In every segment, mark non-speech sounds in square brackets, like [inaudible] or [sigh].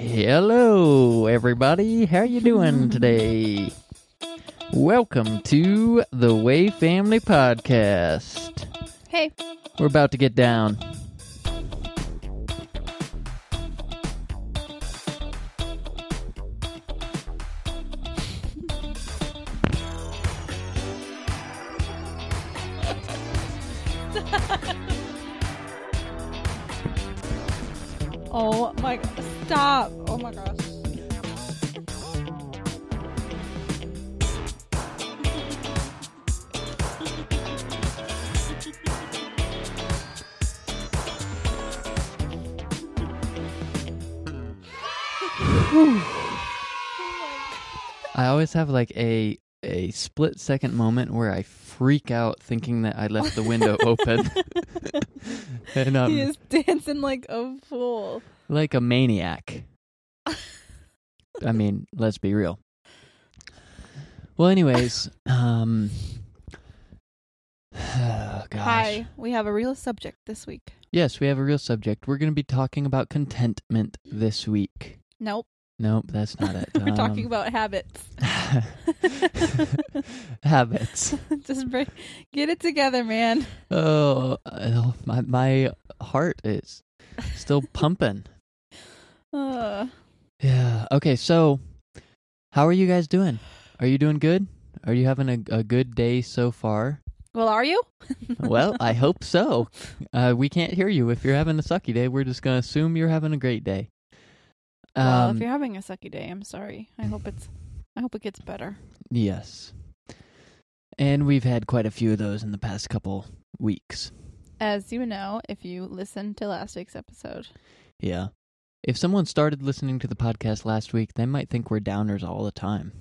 Hello, everybody. How you doing today? Welcome to the Way Family Podcast. Hey, We're about to get down. Stop! Oh my gosh. I always have like a a split second moment where I freak out thinking that I left the window [laughs] open. [laughs] and um, he is dancing like a fool. like a maniac. I mean, let's be real. Well, anyways, um, oh, [sighs] gosh. Hi, we have a real subject this week. Yes, we have a real subject. We're going to be talking about contentment this week. Nope, Nope, that's not it. [laughs] we're talking Um, about habits. [laughs] habits. [laughs] Just bring, get it together, man. Oh, uh, my my heart is still pumping. Uh, Yeah. Okay. So, how are you guys doing? Are you doing good? Are you having a, a good day so far? well, are you? well, I hope so. Uh, we can't hear you if you're having a sucky day. We're just gonna assume you're having a great day. Well, Um, if you're having a sucky day, I'm sorry. I hope it's. I hope it gets better. yes. And we've had quite a few of those in the past couple weeks. As you know, if you listened to last week's episode. Yeah. If someone started listening to the podcast last week, they might think we're downers all the time.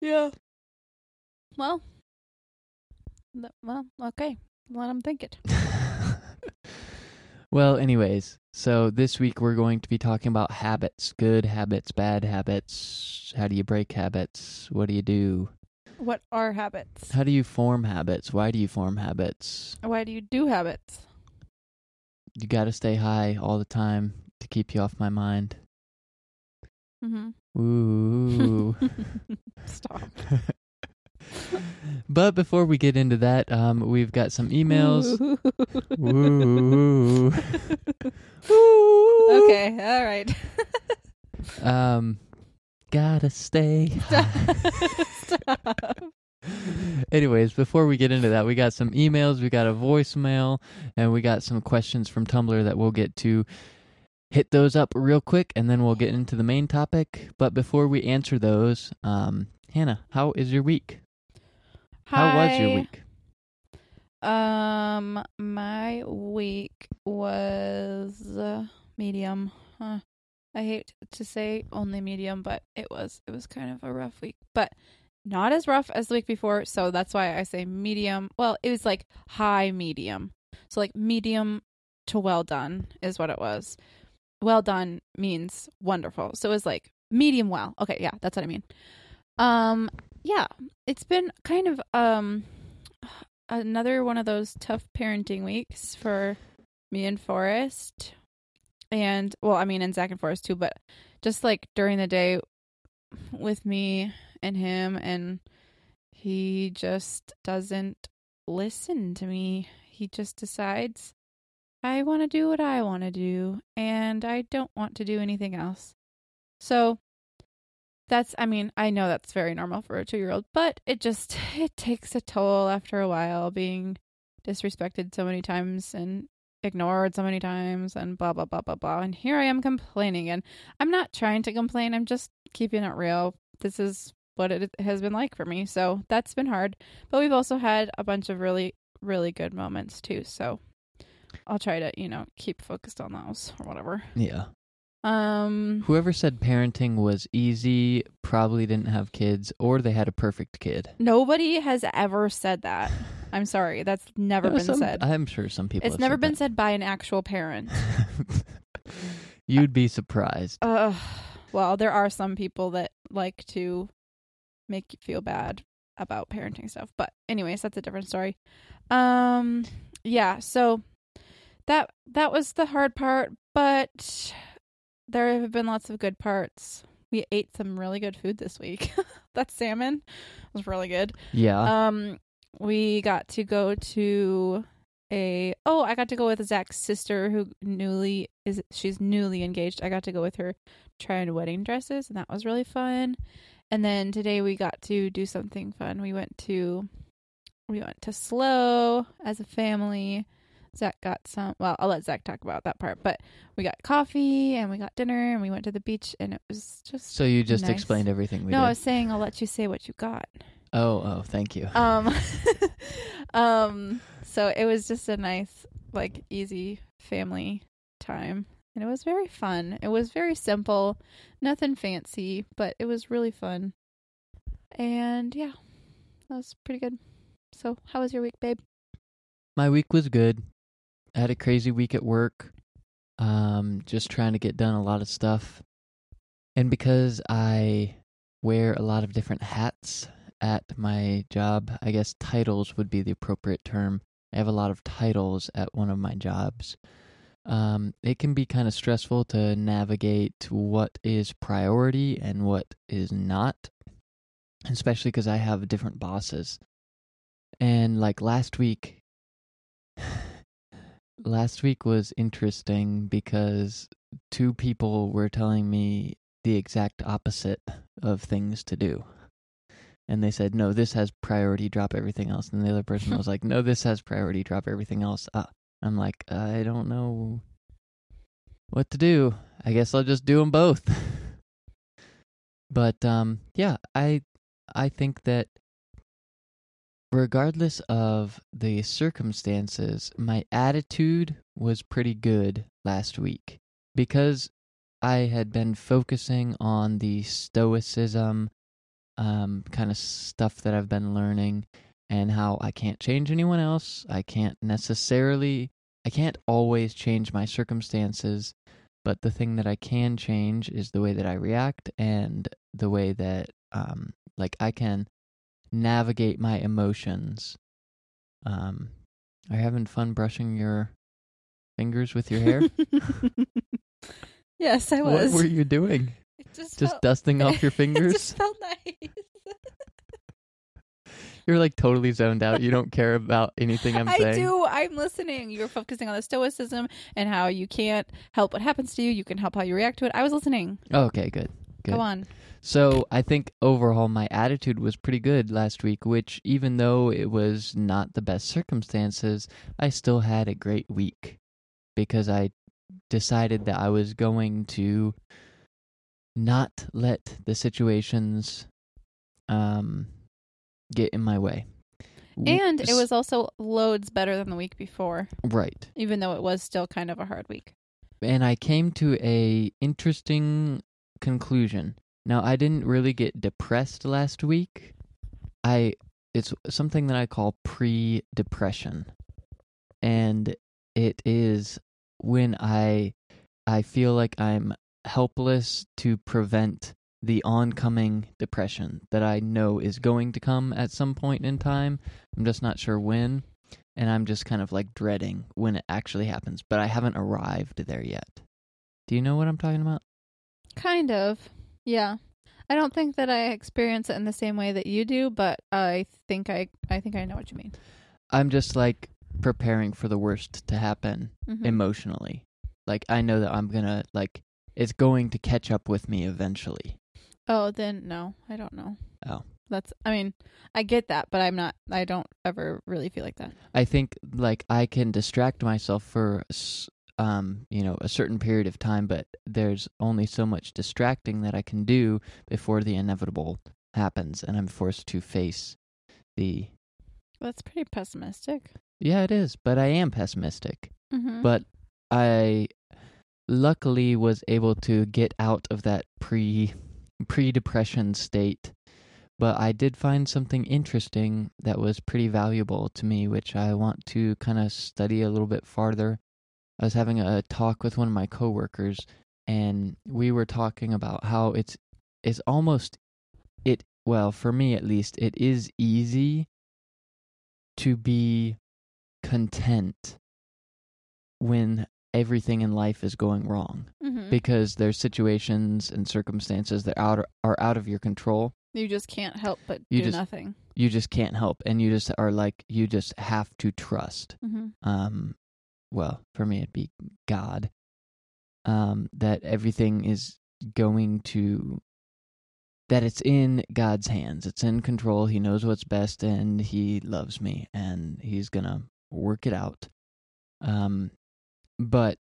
Yeah. Well. Well, okay. Let them think it. [laughs] well, anyways, so this week we're going to be talking about habits good habits, bad habits. How do you break habits? What do you do? What are habits? How do you form habits? Why do you form habits? Why do you do habits? You got to stay high all the time to keep you off my mind. Mm-hmm. Ooh. [laughs] Stop. [laughs] but before we get into that, um, we've got some emails. Woo. okay. All right. [laughs] Um, gotta stay. [laughs] Stop. Anyways, before we get into that, we got some emails, we got a voicemail, and we got some questions from Tumblr that we'll get to hit those up real quick, and then we'll get into the main topic. But before we answer those, um, Hannah, how is your week? How was your week? Um, my week was uh, medium. Huh. I hate to say only medium, but it was it was kind of a rough week, but not as rough as the week before. So that's why I say medium. Well, it was like high medium. So like medium to well done is what it was. Well done means wonderful. So it was like medium well. Okay, yeah, that's what I mean. Um, yeah, it's been kind of um [sighs] another one of those tough parenting weeks for me and Forrest. And well, I mean, and Zach and Forrest too, but just like during the day with me and him, and he just doesn't listen to me. He just decides, I want to do what I want to do, and I don't want to do anything else. So that's, I mean, I know that's very normal for a two year old, but it just, [laughs] it takes a toll after a while being disrespected so many times and ignored so many times and blah blah blah blah blah. And here i am complaining and i'm not trying to complain. I'm just keeping it real. This is what it has been like for me. So that's been hard but we've also had a bunch of really really good moments too. So i'll try to you know keep focused on those or whatever. Yeah. Um Whoever said parenting was easy probably didn't have kids or they had a perfect kid. nobody has ever said that i'm sorry that's never been some- said I'm sure some people it's have never been said by an actual parent [laughs] You'd be surprised. Uh, well, there are some people that like to make you feel bad about parenting stuff, but anyways, that's a different story. Um, yeah, so that that was the hard part, but there have been lots of good parts. We ate some really good food this week. [laughs] that salmon was really good. Yeah. Um, we got to go to a oh, I got to go with Zach's sister who newly is she's newly engaged. I got to go with her try on wedding dresses, and that was really fun. And then today we got to do something fun. We went to we went to SLO as a family. Zach got some. Well, I'll let Zach talk about that part. But we got coffee and we got dinner and we went to the beach and it was just. so you just nice. explained everything we no, I was saying I'll let you say what you got. Oh, oh, thank you. Um, [laughs] [laughs] um. So it was just a nice, like, easy family time, and it was very fun. It was very simple, nothing fancy, but it was really fun. And yeah, that was pretty good. So, how was your week, babe? My week was good. I had a crazy week at work. Um, just trying to get done a lot of stuff. And because I wear a lot of different hats at my job, I guess titles would be the appropriate term. I have a lot of titles at one of my jobs. Um, it can be kind of stressful to navigate what is priority and what is not, especially because I have different bosses. And like last week, last week was interesting because two people were telling me the exact opposite of things to do. And they said, no, this has priority, drop everything else. And the other person was like, no, this has priority, drop everything else. Uh, I'm like, I don't know what to do. I guess I'll just do them both. [laughs] but um, yeah, I I think that regardless of the circumstances, my attitude was pretty good last week because I had been focusing on the stoicism um, kind of stuff that I've been learning and how I can't change anyone else. I can't necessarily, I can't always change my circumstances, but the thing that I can change is the way that I react and the way that, um, like, I can navigate my emotions. Um, are you having fun brushing your fingers with your hair? [laughs] yes, I was. what were you doing? It just, Just felt, dusting off your [laughs] it fingers? just felt nice. You're like totally zoned out. You don't care about anything I'm [laughs] I saying. I do. I'm listening. You're focusing on the stoicism and how you can't help what happens to you. You can help how you react to it. I was listening. Okay, good. Good. Go on. So I think overall my attitude was pretty good last week, which even though it was not the best circumstances, I still had a great week because I decided that I was going to not let the situations um get in my way. And it was also loads better than the week before, right. even though it was still kind of a hard week. and I came to a interesting conclusion. Now, I didn't really get depressed last week. I it's something that I call pre-depression. And it is when I I feel like I'm helpless to prevent the oncoming depression that I know is going to come at some point in time. I'm just not sure when, and I'm just kind of like dreading when it actually happens, but I haven't arrived there yet. Do you know what I'm talking about? Kind of. Yeah. I don't think that I experience it in the same way that you do, but I think I I think I know what you mean. I'm just like preparing for the worst to happen Mhm. emotionally. Like I know that I'm going to like it's going to catch up with me eventually. Oh, then no, I don't know. Oh. That's I mean, I get that, but I'm not I don't ever really feel like that. I think like I can distract myself for s- um you know a certain period of time, but there's only so much distracting that I can do before the inevitable happens, and I'm forced to face the. That's pretty pessimistic. Yeah, it is, but I am pessimistic. Mm-hmm. But I luckily was able to get out of that pre pre depression state. But I did find something interesting that was pretty valuable to me, which I want to kind of study a little bit farther. I was having a talk with one of my coworkers, and we were talking about how it's it's almost it well for me at least it is easy to be content when everything in life is going wrong hmm because there's situations and circumstances that out are out of your control. You just can't help but You do just- nothing. You just can't help, and you just are like you just have to trust. hmm Um, well, for me it'd be God. Um, that everything is going to that it's in God's hands. It's in control. He knows what's best and he loves me and he's going to work it out. Um but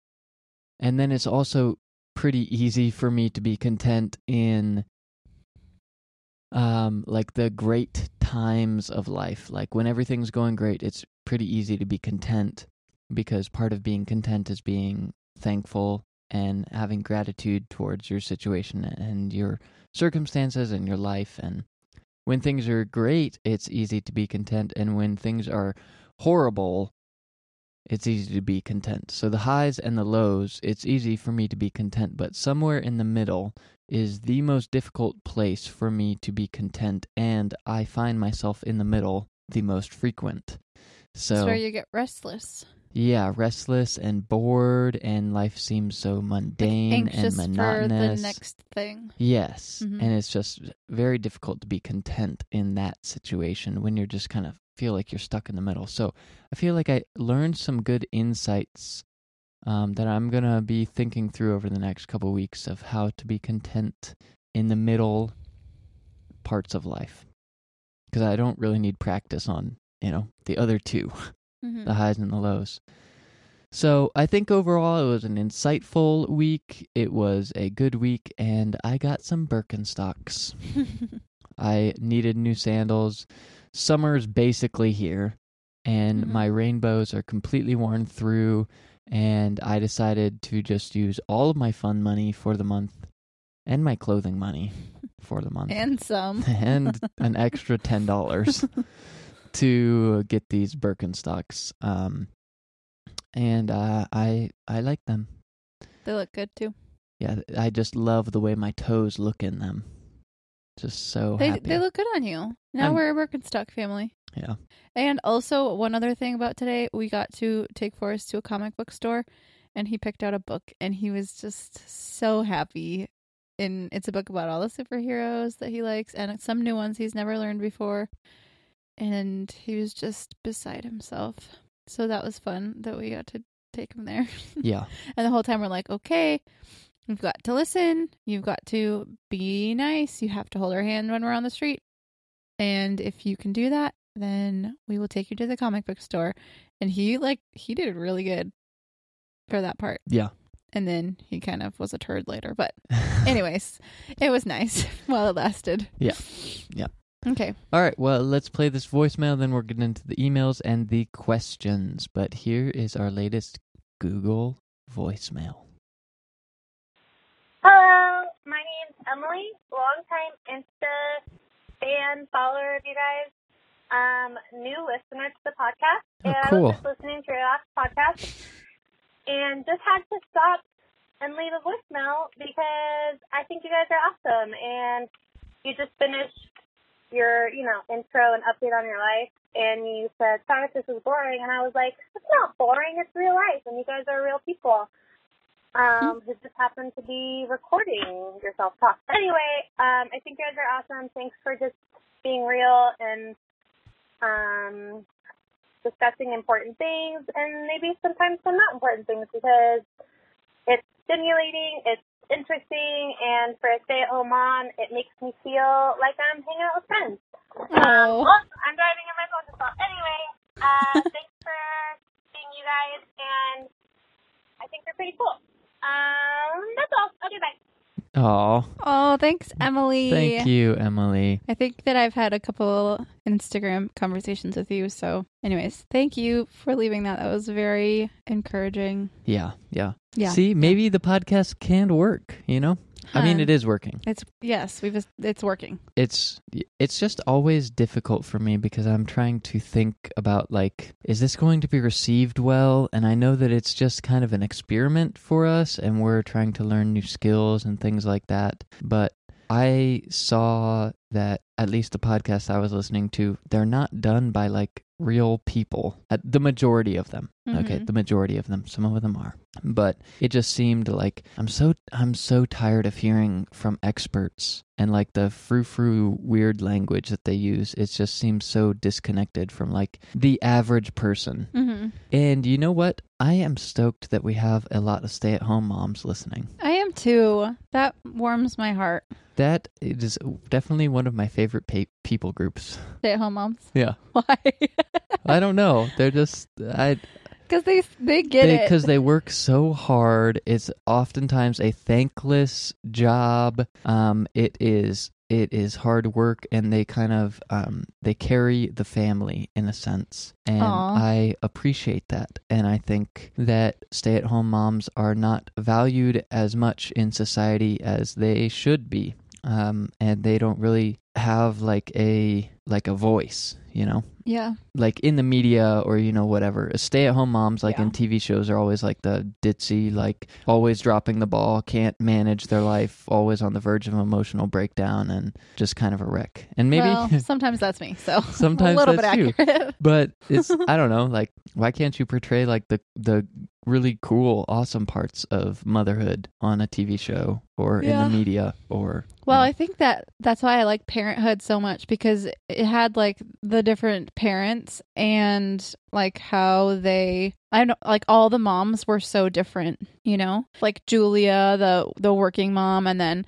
and then it's also pretty easy for me to be content in um like the great times of life. Like when everything's going great, it's pretty easy to be content because part of being content is being thankful and having gratitude towards your situation and your circumstances and your life. And when things are great it's easy to be content. And when things are horrible it's easy to be content. So the highs and the lows it's easy for me to be content but somewhere in the middle is the most difficult place for me to be content and i find myself in the middle the most frequent so That's where you get restless. yeah, restless and bored, and life seems so mundane Anxious and for the next thing. Yes, Mhm. and it's just very difficult to be content in that situation when you're just kind of feel like you're stuck in the middle. So I feel like I learned some good insights um, that I'm gonna be thinking through over the next couple weeks of how to be content in the middle parts of life, because I don't really need practice on you know the other two hmm the highs and the lows. So I think overall it was an insightful week. It was a good week, and I got some Birkenstocks. [laughs] I needed new sandals. Summer's basically here, and Mhm. my rainbows are completely worn through. And I decided to just use all of my fun money for the month, and my clothing money [laughs] for the month, and some. [laughs] and an extra ten dollars to get these Birkenstocks. Um, and uh, I I like them. They look good too. Yeah, I just love the way my toes look in them. Just so They happy. they look good on you. Now I'm- we're a Birkenstock family. yeah. And also one other thing about today, we got to take Forrest to a comic book store, and he picked out a book, and he was just so happy. And it's a book about all the superheroes that he likes, and some new ones he's never learned before. And he was just beside himself. So that was fun that we got to take him there. [laughs] Yeah. And the whole time we're like, okay, you've got to listen. You've got to be nice. You have to hold our hand when we're on the street. And if you can do that, then we will take you to the comic book store. And he like he did really good for that part. Yeah. And then he kind of was a turd later. But [laughs] anyways, it was nice [laughs] while it lasted. Yeah. Yeah. Okay. All right. Well, let's play this voicemail. Then we're getting into the emails and the questions. But here is our latest Google voicemail. Hello, my name's Emily, longtime Insta fan follower of you guys. Um, new listener to the podcast, Oh, and I cool. was just listening to your last podcast, [laughs] and just had to stop and leave a voicemail because I think you guys are awesome, and you just finished your, you know, intro and update on your life, and you said, "Sorry this is boring," and I was like, "It's not boring. It's real life, and you guys are real people." um, who just happened to be recording yourself talk. Anyway, um, I think you guys are awesome. Thanks for just being real and um, discussing important things and maybe sometimes some not important things because it's stimulating, it's interesting, and for a stay-at-home mom, it makes me feel like I'm hanging out with friends. Um, Oh. oops, I'm driving in my phone to stop. Anyway, uh, [laughs] thanks for seeing you guys, and I think they're pretty cool. Um, that's all. Okay, bye. Oh, Oh, thanks, Emily. thank you, Emily. I think that I've had a couple Instagram conversations with you. So, anyways, thank you for leaving that. That was very encouraging. Yeah, yeah. Yeah. See, maybe the podcast can work. You know, I mean, it is working. It's yes, we've it's working. It's it's just always difficult for me because I'm trying to think about like, is this going to be received well? And I know that it's just kind of an experiment for us, and we're trying to learn new skills and things like that. But I saw that at least the podcast I was listening to, they're not done by like real people. Uh, the majority of them. Okay, Mhm. the majority of them. Some of them are, but it just seemed like I'm so I'm so tired of hearing from experts and like the frou frou weird language that they use. It just seems so disconnected from like the average person. hmm And you know what? I am stoked that we have a lot of stay at home moms listening. I am too. That warms my heart. That is definitely one of my favorite pa- people groups. Stay at home moms. Yeah. [laughs] Why? I don't know. They're just I Because they they get it. because they work so hard. It's oftentimes a thankless job. Um, it is it is hard work, and they kind of um, they carry the family in a sense, and Aw. I appreciate that. And I think that stay at home moms are not valued as much in society as they should be, um, and they don't really have like a like a voice, you know yeah. like in the media or you know whatever stay at home moms like Yeah. in tv shows are always like the ditzy like always dropping the ball can't manage their life always on the verge of emotional breakdown and just kind of a wreck and maybe Well, [laughs] sometimes that's me. So [laughs] Sometimes a little that's bit accurate. but it's [laughs] i don't know like why can't you portray like the the really cool awesome parts of motherhood on a tv show or in the media or Well, you I think that that's why I like Parenthood so much because it had like the different parents and like how they I don't like all the moms were so different, you know? Like Julia, the the working mom and then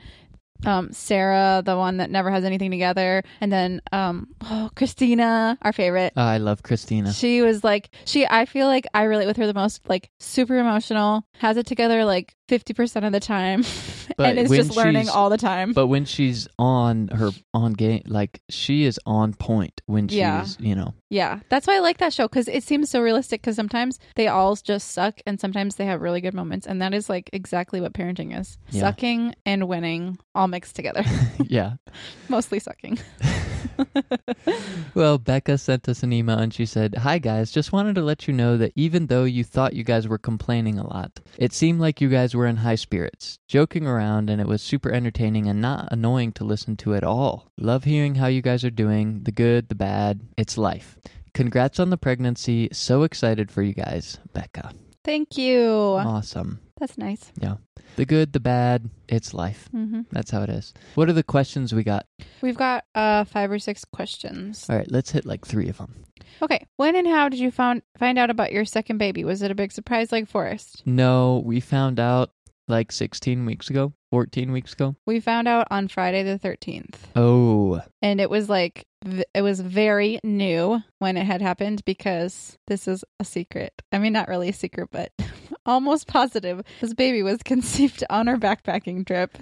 um Sarah, the one that never has anything together, and then um oh, Christina, our favorite. know? i love christina She was like she I feel like I relate with her the most like super emotional, has it together like 50% of the time [laughs] and is just learning all the time. But when she's on her on game, like she is on point when she's, Yeah. you know, Yeah, that's why I like that show because it seems so realistic. Because sometimes they all just suck, and sometimes they have really good moments, and that is like exactly what parenting is: Yeah. sucking and winning all mixed together. [laughs] yeah. [laughs] Mostly sucking. [laughs] [laughs] Well, Becca sent us an email and she said, Hi guys, just wanted to let you know that even though you thought you guys were complaining a lot, it seemed like you guys were in high spirits, joking around, and it was super entertaining and not annoying to listen to at all. Love hearing how you guys are doing, the good, the bad. It's life. Congrats on the pregnancy. So excited for you guys, Becca. Thank you. Awesome. That's nice. Yeah. The good, the bad, it's life. hmm That's how it is. What are the questions we got? We've got uh five or six questions. All right, let's hit like three of them. Okay, when and how did you found find out about your second baby? Was it a big surprise like Forrest? No, we found out like 16 weeks ago, 14 weeks ago. We found out on Friday the thirteenth. Oh, and it was like it was very new when it had happened because this is a secret. I mean, not really a secret, but [laughs] almost positive. This baby was [laughs] conceived on our backpacking trip.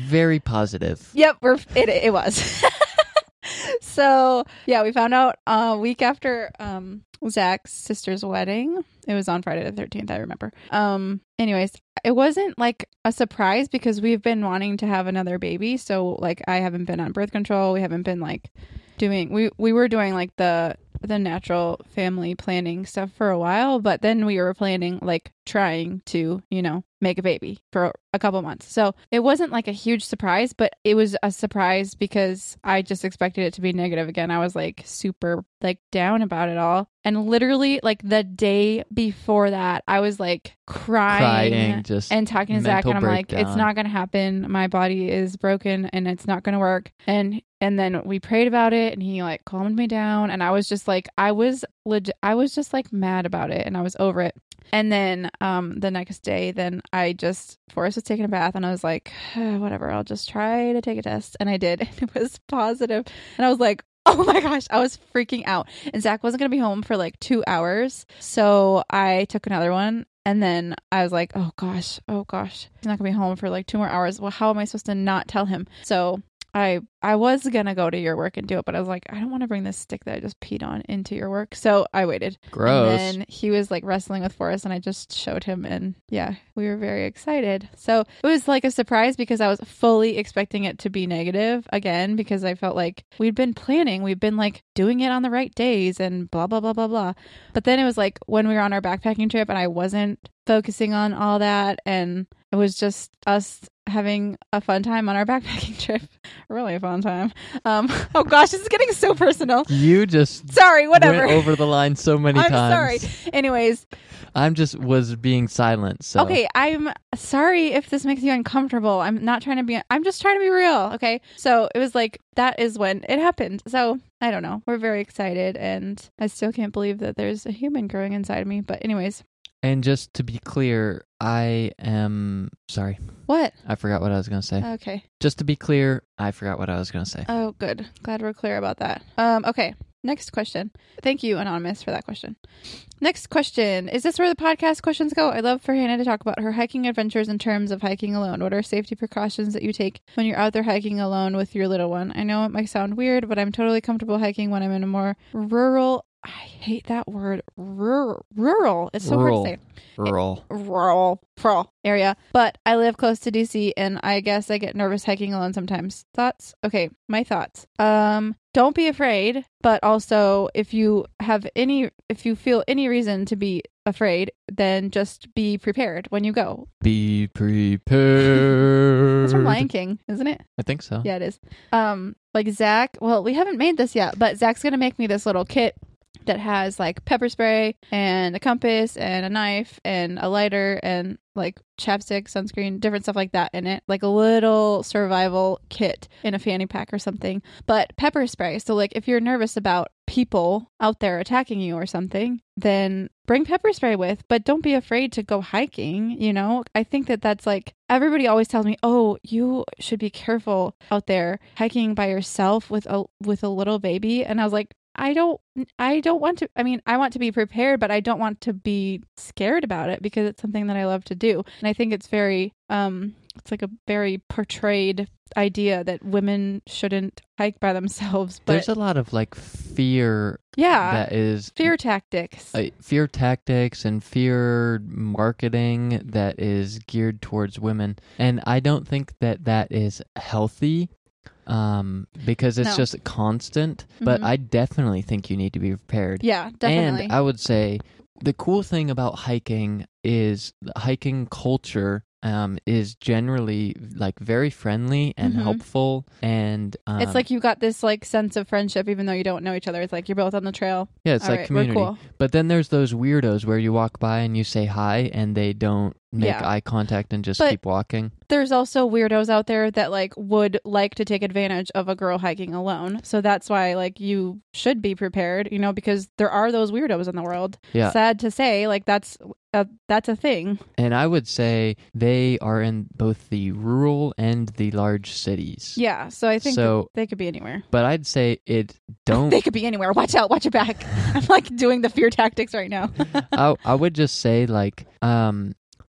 very positive. Yep, we're it. It was. [laughs] so yeah, we found out a week after um Zach's sister's wedding. It was on Friday the thirteenth. I remember. Um. Anyways, it wasn't like a surprise because we've been wanting to have another baby. So like, I haven't been on birth control. We haven't been like doing. We we were doing like the the natural family planning stuff for a while, but then we were planning like trying to you know make a baby for a couple months. So it wasn't like a huge surprise, but it was a surprise because I just expected it to be negative again. I was like super like down about it all. And literally like the day before that, I was like crying, Crying, just and talking to Zach and I'm like, it's not gonna happen. My body is broken and it's not gonna work. And and then we prayed about it and he like calmed me down and I was just like I was legit I was just like mad about it and I was over it. And then um the next day then I just Forrest was taking a bath and I was like, [sighs] whatever, I'll just try to take a test. And I did [laughs] and it was. And I was like, [laughs] Oh my gosh, I was freaking out. And Zach wasn't gonna be home for like two hours. So I took another one and then I was like, oh gosh, oh gosh, he's not gonna be home for like two more hours. Well, how am I supposed to not tell him? So I I was gonna go to your work and do it, but I was like, I don't want to bring this stick that I just peed on into your work. So I waited. gross. And then he was like wrestling with Forrest, and I just showed him, and yeah, we were very excited. So it was like a surprise because I was fully expecting it to be negative again because I felt like we'd been planning, we'd been like doing it on the right days, and blah blah blah blah blah. But then it was like when we were on our backpacking trip, and I wasn't focusing on all that, and it was just us having a fun time on our [laughs] backpacking trip. really a fun time. Um, [laughs] oh gosh, this is getting so personal. You just Sorry, whatever. over the line so many I'm times. sorry. Anyways, I'm just was being silent. So okay, I'm sorry if this makes you uncomfortable. I'm not trying to be. I'm just trying to be real. Okay, so it was like that is when it happened. So I don't know. We're very excited, and I still can't believe that there's a human growing inside of me. But anyways, And just to be clear, I am sorry. what? I forgot what I was going to say. Okay. just to be clear, I forgot what I was going to say. Oh, good. Glad we're clear about that. Um, okay. Next question. Thank you, Anonymous, for that question. Next question. Is this where the podcast questions go? I'd love for Hannah to talk about her hiking adventures in terms of hiking alone. What are safety precautions that you take when you're out there hiking alone with your little one? I know it might sound weird, but I'm totally comfortable hiking when I'm in a more rural I hate that word. Rural. Rural. It's so Rural. hard to say Rural. rural, rural area. But I live close to DC and I guess I get nervous hiking alone sometimes. Thoughts? Okay, my thoughts. Um don't be afraid, but also if you have any if you feel any reason to be afraid, then just be prepared when you go. Be prepared. It's from Lion King, isn't it? I think so. Yeah, it is. Um, like Zach. Well, we haven't made this yet, but Zach's gonna make me this little kit that has like pepper spray and a compass and a knife and a lighter and like chapstick, sunscreen, different stuff like that in it. Like a little survival kit in a fanny pack or something. But pepper spray. So like if you're nervous about people out there attacking you or something, then bring pepper spray with, but don't be afraid to go hiking, you know? I think that that's like everybody always tells me, "Oh, you should be careful out there hiking by yourself with a with a little baby." And I was like, I don't I don't want to I mean, I want to be prepared, but I don't want to be scared about it because it's something that I love to do. And I think it's very um it's like a very portrayed idea that women shouldn't hike by themselves, but There's a lot of like fear yeah, that is fear tactics. uh, fear tactics and fear marketing that is geared towards women and i don't think that that is healthy um because it's No. just constant but Mhm. i definitely think you need to be prepared yeah, definitely. and i would say the cool thing about hiking is the hiking culture um, is generally like very friendly and Mhm. helpful and um, it's like you got this like sense of friendship even though you don't know each other. It's like you're both on the trail. yeah it's All like right, community We're cool. But then there's those weirdos where you walk by and you say hi and they don't make Yeah. eye contact and just But- keep walking. There's also weirdos out there that like would like to take advantage of a girl hiking alone. So that's why like you should be prepared, you know, because there are those weirdos in the world. Yeah. Sad to say, like that's a, that's a thing. And I would say they are in both the rural and the large cities. Yeah. So I think So- they could be anywhere. But I'd say it don't [laughs] They could be anywhere. Watch out. Watch your back. [laughs] I'm like doing the fear tactics right now. [laughs] I I would just say like um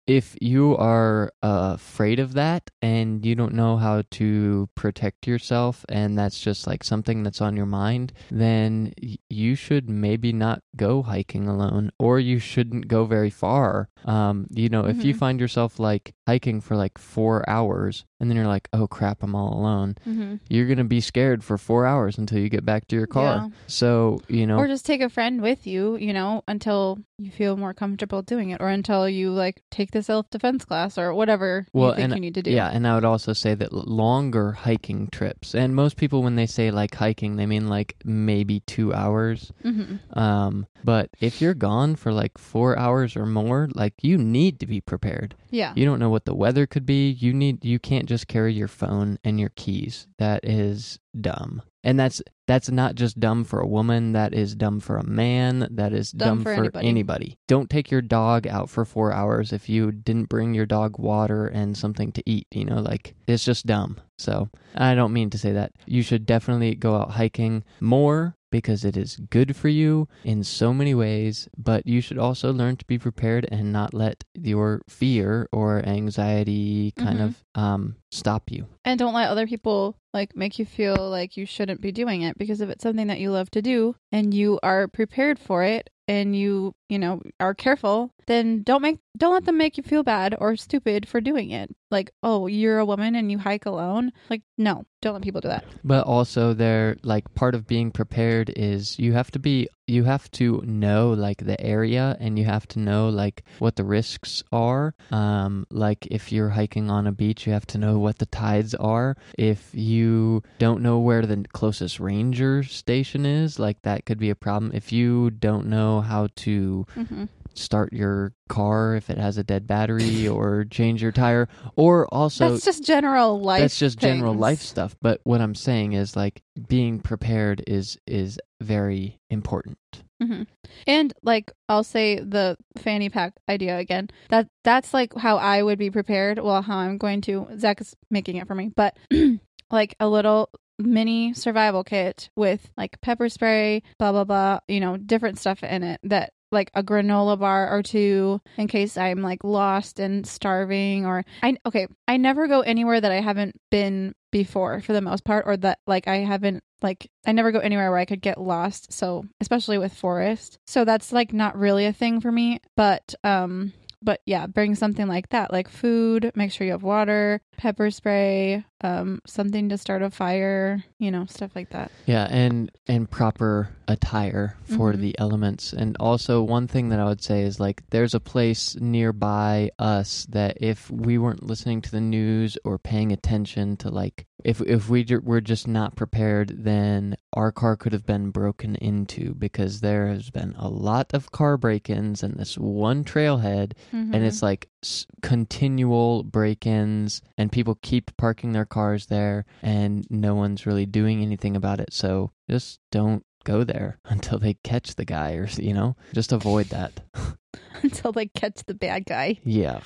if you are uh, afraid of that and you don't know how to protect yourself and that's just like something that's on your mind then you should maybe not go hiking alone or you shouldn't go very far um you know if you Mhm. find yourself like hiking for like 4 hours and then you're like oh crap I'm all alone mm-hmm. you're going to be scared for 4 hours until you get back to your car Yeah. so you know Or just take a friend with you, you know, until you feel more comfortable doing it, or until you like take the self defense class or whatever Well, you think and- you need to do. Yeah, and I would also say that longer hiking trips, and most people when they say like hiking, they mean like maybe two hours. hmm Um, but if you're gone for like four hours or more, like you need to be prepared. Yeah. You don't know what the weather could be. You need you can't just carry your phone and your keys. That is dumb. And that's that's not just dumb for a woman, that is dumb for a man, that is Dumb dumb, for for, anybody. anybody. Don't take your dog out for 4 hours if you didn't bring your dog water and something to eat, you know, like it's just dumb. So, I don't mean to say that. You should definitely go out hiking more because it is good for you in so many ways, but you should also learn to be prepared and not let your fear or anxiety kind Mhm. of um, stop you. And don't let other people like make you feel like you shouldn't be doing it because if it's something that you love to do and you are prepared for it and you, you know, are careful, then don't make don't let them make you feel bad or stupid for doing it. Like, oh, you're a woman and you hike alone. Like, no, don't let people do that. But also there like part of being prepared is you have to be you have to know like the area and you have to know like what the risks are. Um like if you're hiking on a beach, you have to know what the tides are. If you don't know where the closest ranger station is, like that could be a problem. If you don't know how to Mm-hmm. Start your car if it has a dead battery or change your tire or also that's just general life. that's just general life stuff but what i'm saying is like being prepared is is very important hmm And like I'll say the fanny pack idea again. That that's like how I would be prepared. Well, how I'm going to. Zach is making it for me, but [clears throat] like a little mini survival kit with like pepper spray, blah blah blah. You know, different stuff in it that like a granola bar or two in case I'm like lost and starving or I okay, I never go anywhere that I haven't been before for the most part or that like I haven't like I never go anywhere where I could get lost. So, especially with Forrest. So that's like not really a thing for me, but um but yeah, bring something like that, like food, make sure you have water, pepper spray, um something to start a fire, you know, stuff like that. yeah and and proper attire for Mhm. the elements and also one thing that i would say is like there's a place nearby us that if we weren't listening to the news or paying attention to like if if we were just not prepared then our car could have been broken into because there has been a lot of car break-ins and this one trailhead Mm-hmm. and it's like s- continual break-ins and people keep parking their cars there and no one's really doing anything about it so just don't go there [laughs] until they catch the guy or you know just avoid that [laughs] [laughs] until they catch the bad guy. yeah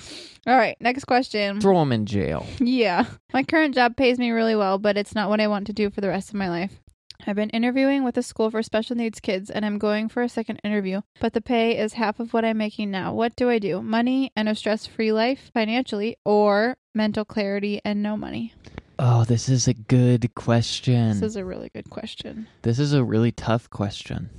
All right, next question. throw him in jail Yeah. My current job pays me really well, but it's not what I want to do for the rest of my life. I've been interviewing with a school for special needs kids and I'm going for a second interview, but the pay is half of what I'm making now. What do I do? Money and a stress free life financially, or mental clarity and no money? oh this is a good question This is a really good question. this is a really tough question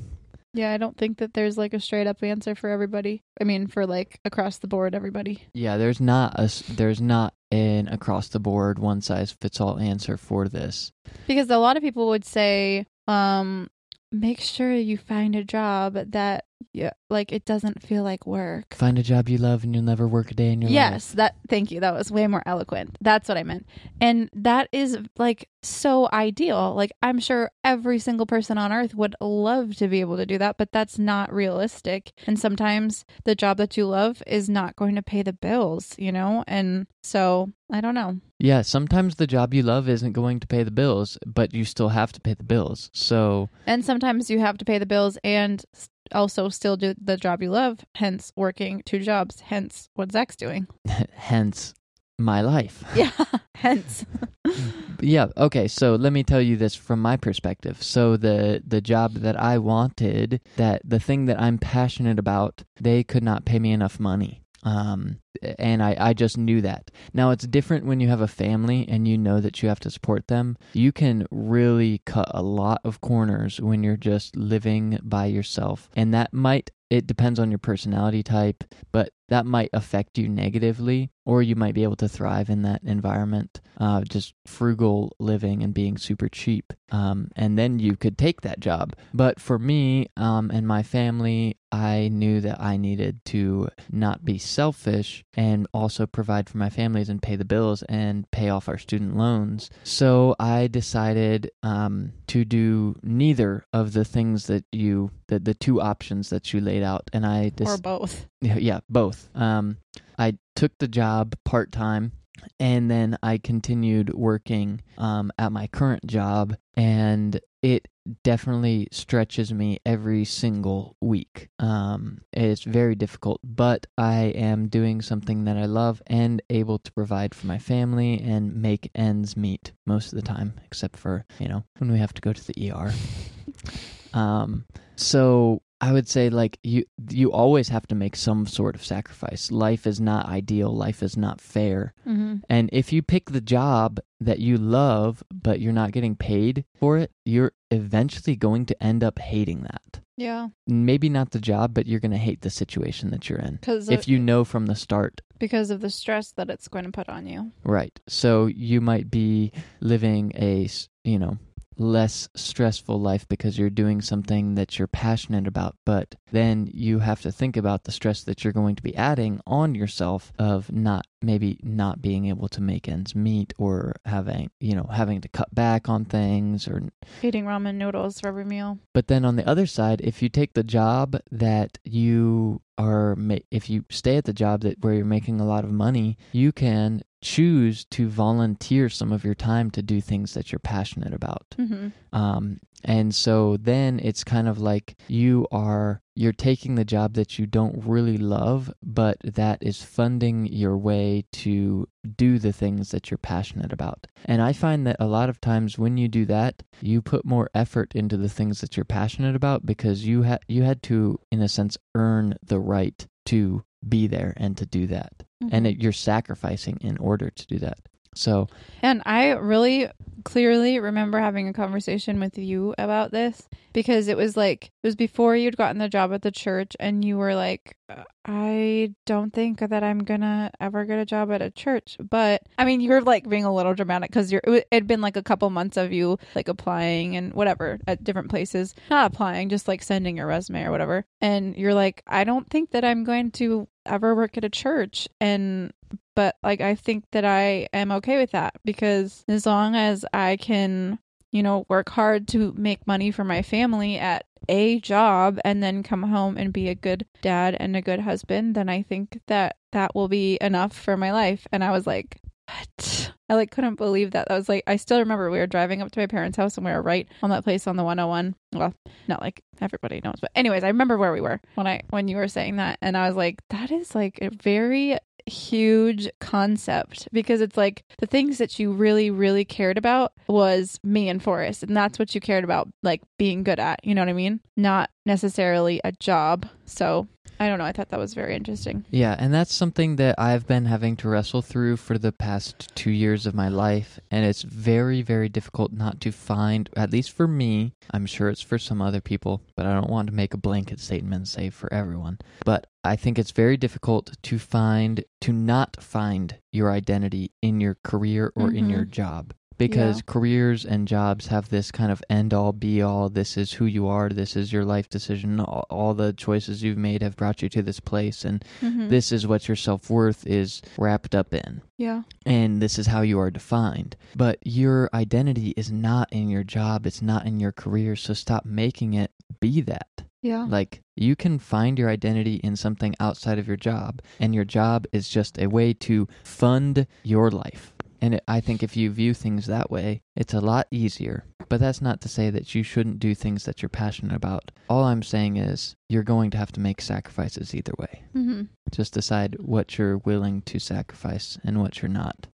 Yeah, I don't think that there's like a straight up answer for everybody. I mean, for like across the board, everybody. yeah there's not a there's not an across the board one size fits all answer for this. Because a lot of people would say, um, make sure you find a job that, yeah, like it doesn't feel like work. find a job you love and you'll never work a day in your life Yes, that thank you. That was way more eloquent. That's what I meant. And that is like so ideal. Like I'm sure every single person on earth would love to be able to do that, but that's not realistic. And sometimes the job that you love is not going to pay the bills, you know? And so, I don't know. Yeah, sometimes the job you love isn't going to pay the bills, but you still have to pay the bills. So, And sometimes you have to pay the bills and also still do the job you love, hence working two jobs, hence what Zach's doing. [laughs] hence my life. [laughs] Yeah, hence. [laughs] yeah, okay, so let me tell you this from my perspective. So the the job that I wanted, that the thing that I'm passionate about, they could not pay me enough money. Um and I, I just knew that. Now it's different when you have a family and you know that you have to support them. You can really cut a lot of corners when you're just living by yourself. And that might it depends on your personality type, but that might affect you negatively, or you might be able to thrive in that environment, uh, just frugal living and being super cheap. Um, and then you could take that job. But for me um, and my family, I knew that I needed to not be selfish and also provide for my families and pay the bills and pay off our student loans. So I decided um, to do neither of the things that you, the, the two options that you laid out. And I or both. Yeah, yeah, both. Um, I took the job part time, and then I continued working um, at my current job, and it definitely stretches me every single week. Um, it's very difficult, but I am doing something that I love and able to provide for my family and make ends meet most of the time, except for you know when we have to go to the ER. [laughs] Um, so I would say like you you always have to make some sort of sacrifice. Life is not ideal, life is not fair. Mm-hmm. And if you pick the job that you love but you're not getting paid for it, you're eventually going to end up hating that. Yeah, Maybe not the job, but you're going to hate the situation that you're in. because If you know from the start because of the stress that it's going to put on you. Right. So you might be living a, you know, less stressful life because you're doing something that you're passionate about, but then you have to think about the stress that you're going to be adding on yourself of not maybe not being able to make ends meet or having, you know, having to cut back on things or Eating ramen noodles for every meal. but then on the other side, if you take the job that you are, ma- if you stay at the job that where you're making a lot of money, you can choose to volunteer some of your time to do things that you're passionate about. Mm-hmm. Um, and so then it's kind of like you are you're taking the job that you don't really love, but that is funding your way to do the things that you're passionate about. And I find that a lot of times when you do that, you put more effort into the things that you're passionate about because you had you had to in a sense earn the right to be there and to do that. And mm-hmm. it, you're sacrificing in order to do that. So, And I really clearly remember having a conversation with you about this because it was like it was before you'd gotten the job at the church and you were like uh, I don't think that I'm going to ever get a job at a church. But I mean, you were like being a little dramatic cuz you're it had been like a couple months of you like applying and whatever at different places. Not applying, just like sending your resume or whatever. And you're like I don't think that I'm going to ever work at a church and but like I think that I am okay with that because as long as I can, you know, work hard to make money for my family at a job and then come home and be a good dad and a good husband, then I think that that will be enough for my life. And I was like, what? I like couldn't believe that. I was like, I still remember we were driving up to my parents' house and we were right on that place on the 101. Well, not like everybody knows, but anyways, I remember where we were when I when you were saying that, and I was like, that is like a very huge concept because it's like the things that you really really cared about was me and Forrest and that's what you cared about like being good at you know what I mean not necessarily a job so I don't know I thought that was very interesting Yeah, and that's something that I've been having to wrestle through for the past two years of my life. And it's very, very difficult not to find, at least for me, I'm sure it's for some other people, but I don't want to make a blanket statement and say for everyone. But I think it's very difficult to find, to not find your identity in your career or in Mhm. your job. Because Yeah. careers and jobs have this kind of end all be all. This is who you are. This is your life decision. All, all the choices you've made have brought you to this place. And mm-hmm. this is what your self worth is wrapped up in. yeah And this is how you are defined. But your identity is not in your job, it's not in your career. So stop making it be that. yeah Like, you can find your identity in something outside of your job, and your job is just a way to fund your life. And it, I think if you view things that way, it's a lot easier. But that's not to say that you shouldn't do things that you're passionate about. All I'm saying is you're going to have to make sacrifices either way. mm-hmm. Just decide what you're willing to sacrifice and what you're not.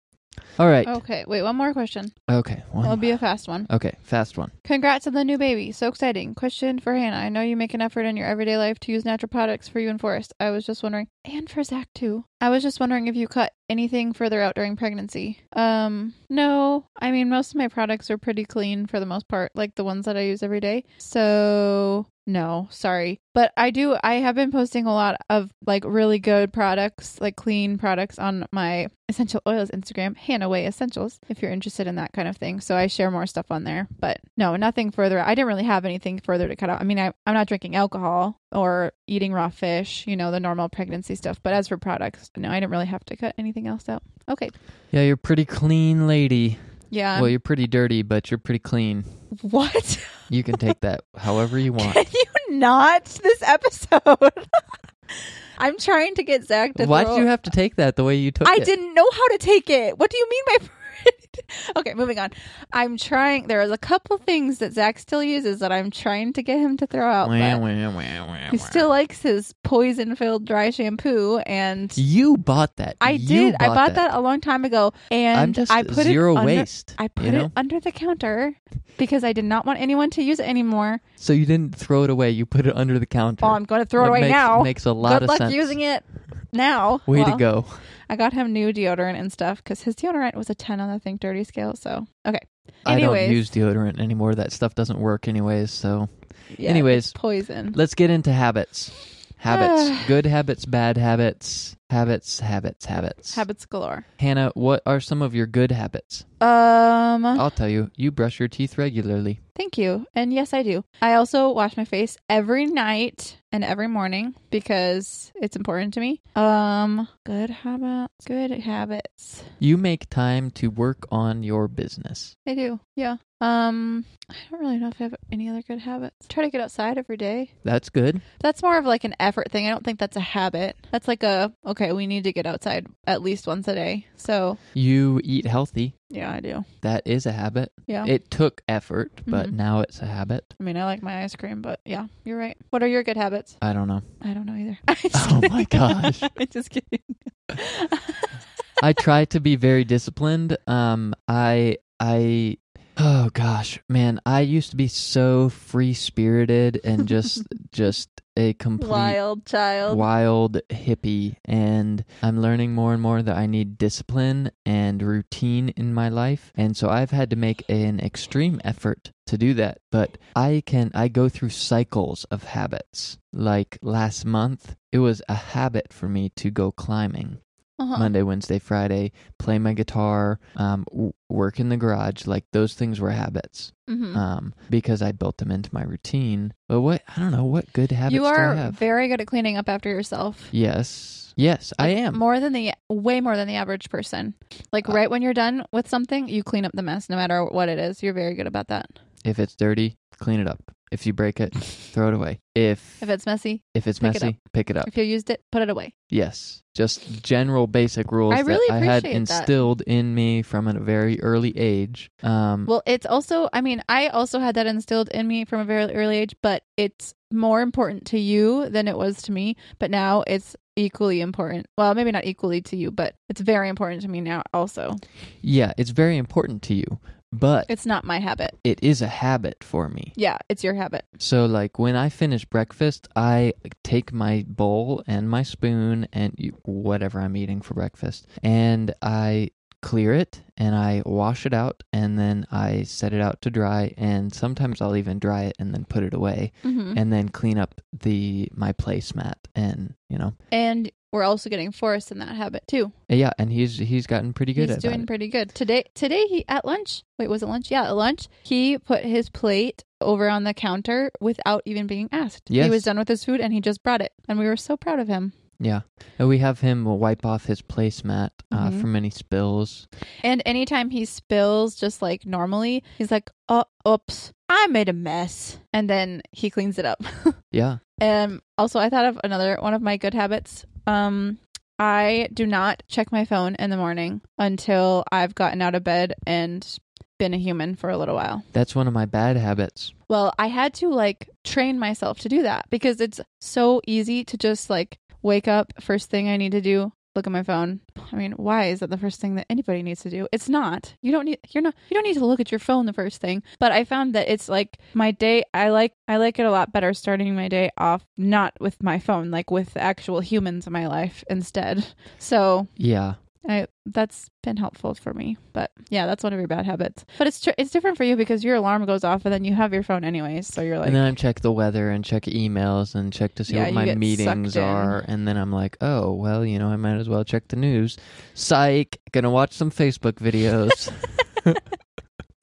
All right. okay wait one more question Okay. One it'll be a fast one Okay. Fast one. Congrats on the new baby. So exciting. Question for Hannah. I know you make an effort in your everyday life to use natural products for you and Forrest. I was just wondering, and for Zach too. I was just wondering if you cut anything further out during pregnancy. Um, no. I mean, most of my products are pretty clean for the most part, like the ones that I use every day. So, no, sorry. But I do, I have been posting a lot of like really good products, like clean products on my essential oils Instagram, Hannah Way Essentials, if you're interested in that kind of thing. So I share more stuff on there. But no, nothing further. I didn't really have anything further to cut out. I mean, I, I'm not drinking alcohol or eating raw fish, you know, the normal pregnancy stuff. But as for products, no, I didn't really have to cut anything else out. Okay. Yeah, you're pretty clean lady. Yeah. well, you're pretty dirty, but you're pretty clean. what? You can take that [laughs] however you want. Can you not this episode? [laughs] I'm trying to get Zach to Why throw- did you have to take that the way you took I it? I didn't know how to take it. What do you mean by [laughs] Okay, moving on. I'm trying there's a couple things that Zach still uses that I'm trying to get him to throw out. Wah, wah, wah, he still likes his poison filled dry shampoo and You bought that. I You did. I bought that. a long time ago and I'm just I put zero it under, waste. I put you know? it under the counter because I did not want anyone to use it anymore. So you didn't throw it away. You put it under the counter. Well, I'm going to throw it That away makes, now. Makes a lot Good of luck sense. using it now. Way to go. I got him new deodorant and stuff because his deodorant was a 10 on the Think Dirty scale. So, okay. I don't use deodorant anymore. That stuff doesn't work anyways. So Yeah, Anyways, poison. let's get into habits. Habits. [sighs] Good habits, bad habits. Habits, habits, habits. Habits galore. Hannah, what are some of your good habits? Um, I'll tell you. You brush your teeth regularly. thank you. And yes, I do. I also wash my face every night and every morning because it's important to me. Um, good habits. Good habits. You make time to work on your business. I do. Yeah. Um, I don't really know if I have any other good habits. Try to get outside every day. That's good. That's more of like an effort thing. I don't think that's a habit. That's like a okay, we need to get outside at least once a day. So, You eat healthy. yeah, I do. That is a habit. Yeah. It took effort, but Mhm. now it's a habit. I mean, I like my ice cream, but yeah, you're right. What are your good habits? I don't know. I don't know either. [laughs] I'm just Oh my kidding. gosh. [laughs] I'm just kidding. I try to be very disciplined. Um, I, I, oh gosh, man, I used to be so free spirited and just, [laughs] just a complete Wild child. wild hippie and i'm learning more and more that i need discipline and routine in my life and so i've had to make an extreme effort to do that but i can i go through cycles of habits like last month it was a habit for me to go climbing Uh-huh. monday wednesday friday play my guitar um, w- work in the garage like those things were habits Mhm. um, because i built them into my routine but what i don't know what good habits you are very good at cleaning up after yourself. Yes. Yes, I am. more than the way more than the average person. Like Uh, right when you're done with something, you clean up the mess, no matter what it is. You're very good about that. If it's dirty, clean it up. If you break it, [laughs] throw it away. If If it's messy, if it's pick it messy, pick it up. if you used it, put it away. Yes. Just general basic rules I really that I had appreciate that. instilled in me from a very early age. Um Well, it's also, I mean, I also had that instilled in me from a very early age, but it's more important to you than it was to me. But now it's equally important. Well, maybe not equally to you, but it's very important to me now also. yeah, it's very important to you, but It's not my habit. it is a habit for me. Yeah, it's your habit. So, like, when I finish breakfast, I take my bowl and my spoon and whatever I'm eating for breakfast, and I clear it and I wash it out and then I set it out to dry. And sometimes I'll even dry it and then put it away hmm and then clean up the my placemat and you know And we're also getting Forrest in that habit too. yeah. And he's he's gotten pretty good He's at doing it. pretty good today. Today he at lunch. Wait, was it lunch? Yeah, at lunch he put his plate over on the counter without even being asked. He was done with his food and he just brought it, and we were so proud of him. Yeah, and we have him wipe off his placemat uh, Mhm. from any spills. And anytime he spills, just like normally, he's like, "Oh, oops, I made a mess," and then he cleans it up. [laughs] Yeah, And also, I thought of another one of my good habits. Um, I do not check my phone in the morning until I've gotten out of bed and been a human for a little while. that's one of my bad habits. Well, I had to like train myself to do that because it's so easy to just like wake up, first thing I need to do, look at my phone. I mean, why is that the first thing that anybody needs to do? It's not. You don't need you're not you don't need to look at your phone the first thing. But I found that it's like my day I like I like it a lot better starting my day off not with my phone, like with actual humans in my life instead. So Yeah, I that's been helpful for me. But yeah, that's one of your bad habits. But it's tr- it's different for you because your alarm goes off and then you have your phone anyways. So you're like, and then I check the weather and check emails and check to see Yeah, what my meetings are. And then I'm like, oh, well, you know, I might as well check the news. Psych. Gonna watch some Facebook videos. [laughs]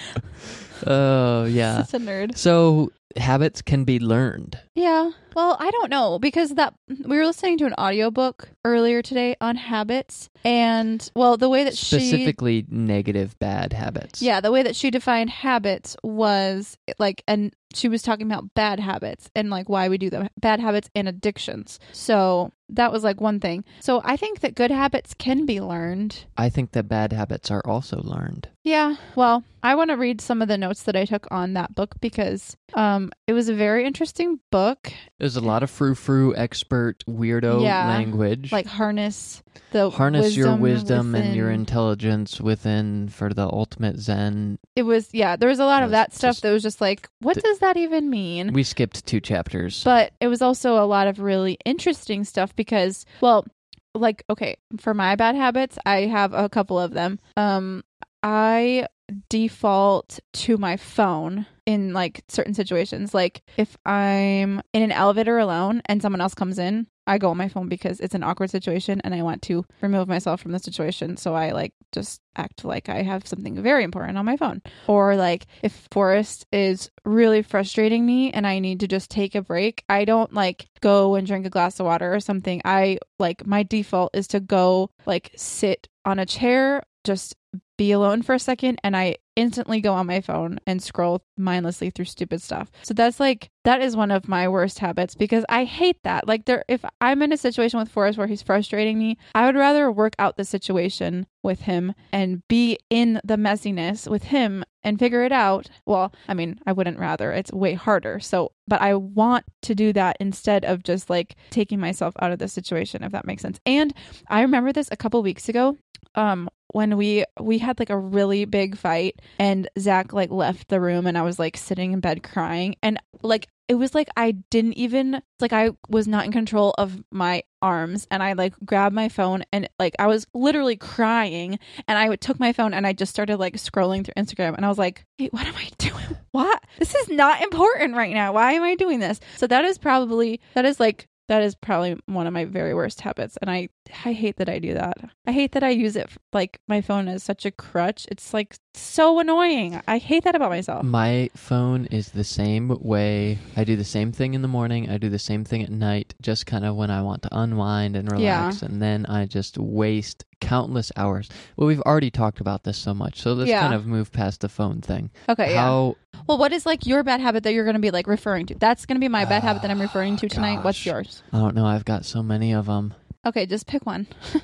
[laughs] oh, yeah. such a nerd. So habits can be learned. Yeah. Well, I don't know because that we were listening to an audiobook earlier today on habits and well, the way that she Specifically, negative bad habits. Yeah, the way that she defined habits was like, and she was talking about bad habits and like why we do them, bad habits and addictions. So that was like one thing. So I think that good habits can be learned. I think that bad habits are also learned. Yeah. Well, I want to read some of the notes that I took on that book because um, it was a very interesting book. There's a lot of frou frou expert weirdo Yeah. language. Like harness the harness your wisdom and your intelligence within for the ultimate zen It was yeah. There was a lot of that stuff that was just like, what th- does that even mean? we skipped two chapters but it was also a lot of really interesting stuff because well like okay for my bad habits i have a couple of them um i default to my phone in like certain situations. Like if I'm in an elevator alone and someone else comes in, I go on my phone because it's an awkward situation and I want to remove myself from the situation. So I like just act like I have something very important on my phone. Or like if Forrest is really frustrating me and I need to just take a break, I don't like go and drink a glass of water or something. I like my default is to go like sit on a chair, just be alone for a second and I instantly go on my phone and scroll mindlessly through stupid stuff. So that's like that is one of my worst habits because I hate that. Like there if I'm in a situation with Forrest where he's frustrating me, I would rather work out the situation with him and be in the messiness with him and figure it out. Well, I mean, I wouldn't rather. It's way harder. So, but I want to do that instead of just like taking myself out of the situation if that makes sense. And I remember this a couple weeks ago um when we we had like a really big fight and Zach like left the room and I was like sitting in bed crying and like it was like I didn't even like I was not in control of my arms and I like grabbed my phone and like I was literally crying and I took my phone and I just started like scrolling through Instagram and I was like, "Hey, what am I [laughs] doing? What? This is not important right now. Why am I doing this?" So that is probably that is like that is probably one of my very worst habits and I I hate that I do that. I hate that I use it like my phone is such a crutch. It's like so annoying. I hate that about myself. My phone is the same way. I do the same thing in the morning. I do the same thing at night, just kind of when I want to unwind and relax. And then I just waste countless hours. Well, we've already talked about this so much. So let's Yeah. kind of move past the phone thing. Okay, yeah. How Well, what is like your bad habit that you're going to be like referring to? That's going to be my bad habit that I'm referring to tonight. What's ah, yours? I don't know. I've got so many of them. Okay, just pick one. [laughs]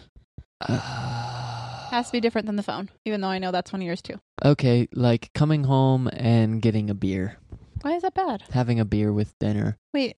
Uh, Has to be different than the phone, even though I know that's one of yours too. okay, like coming home and getting a beer, Why is that bad? having a beer with dinner. Wait,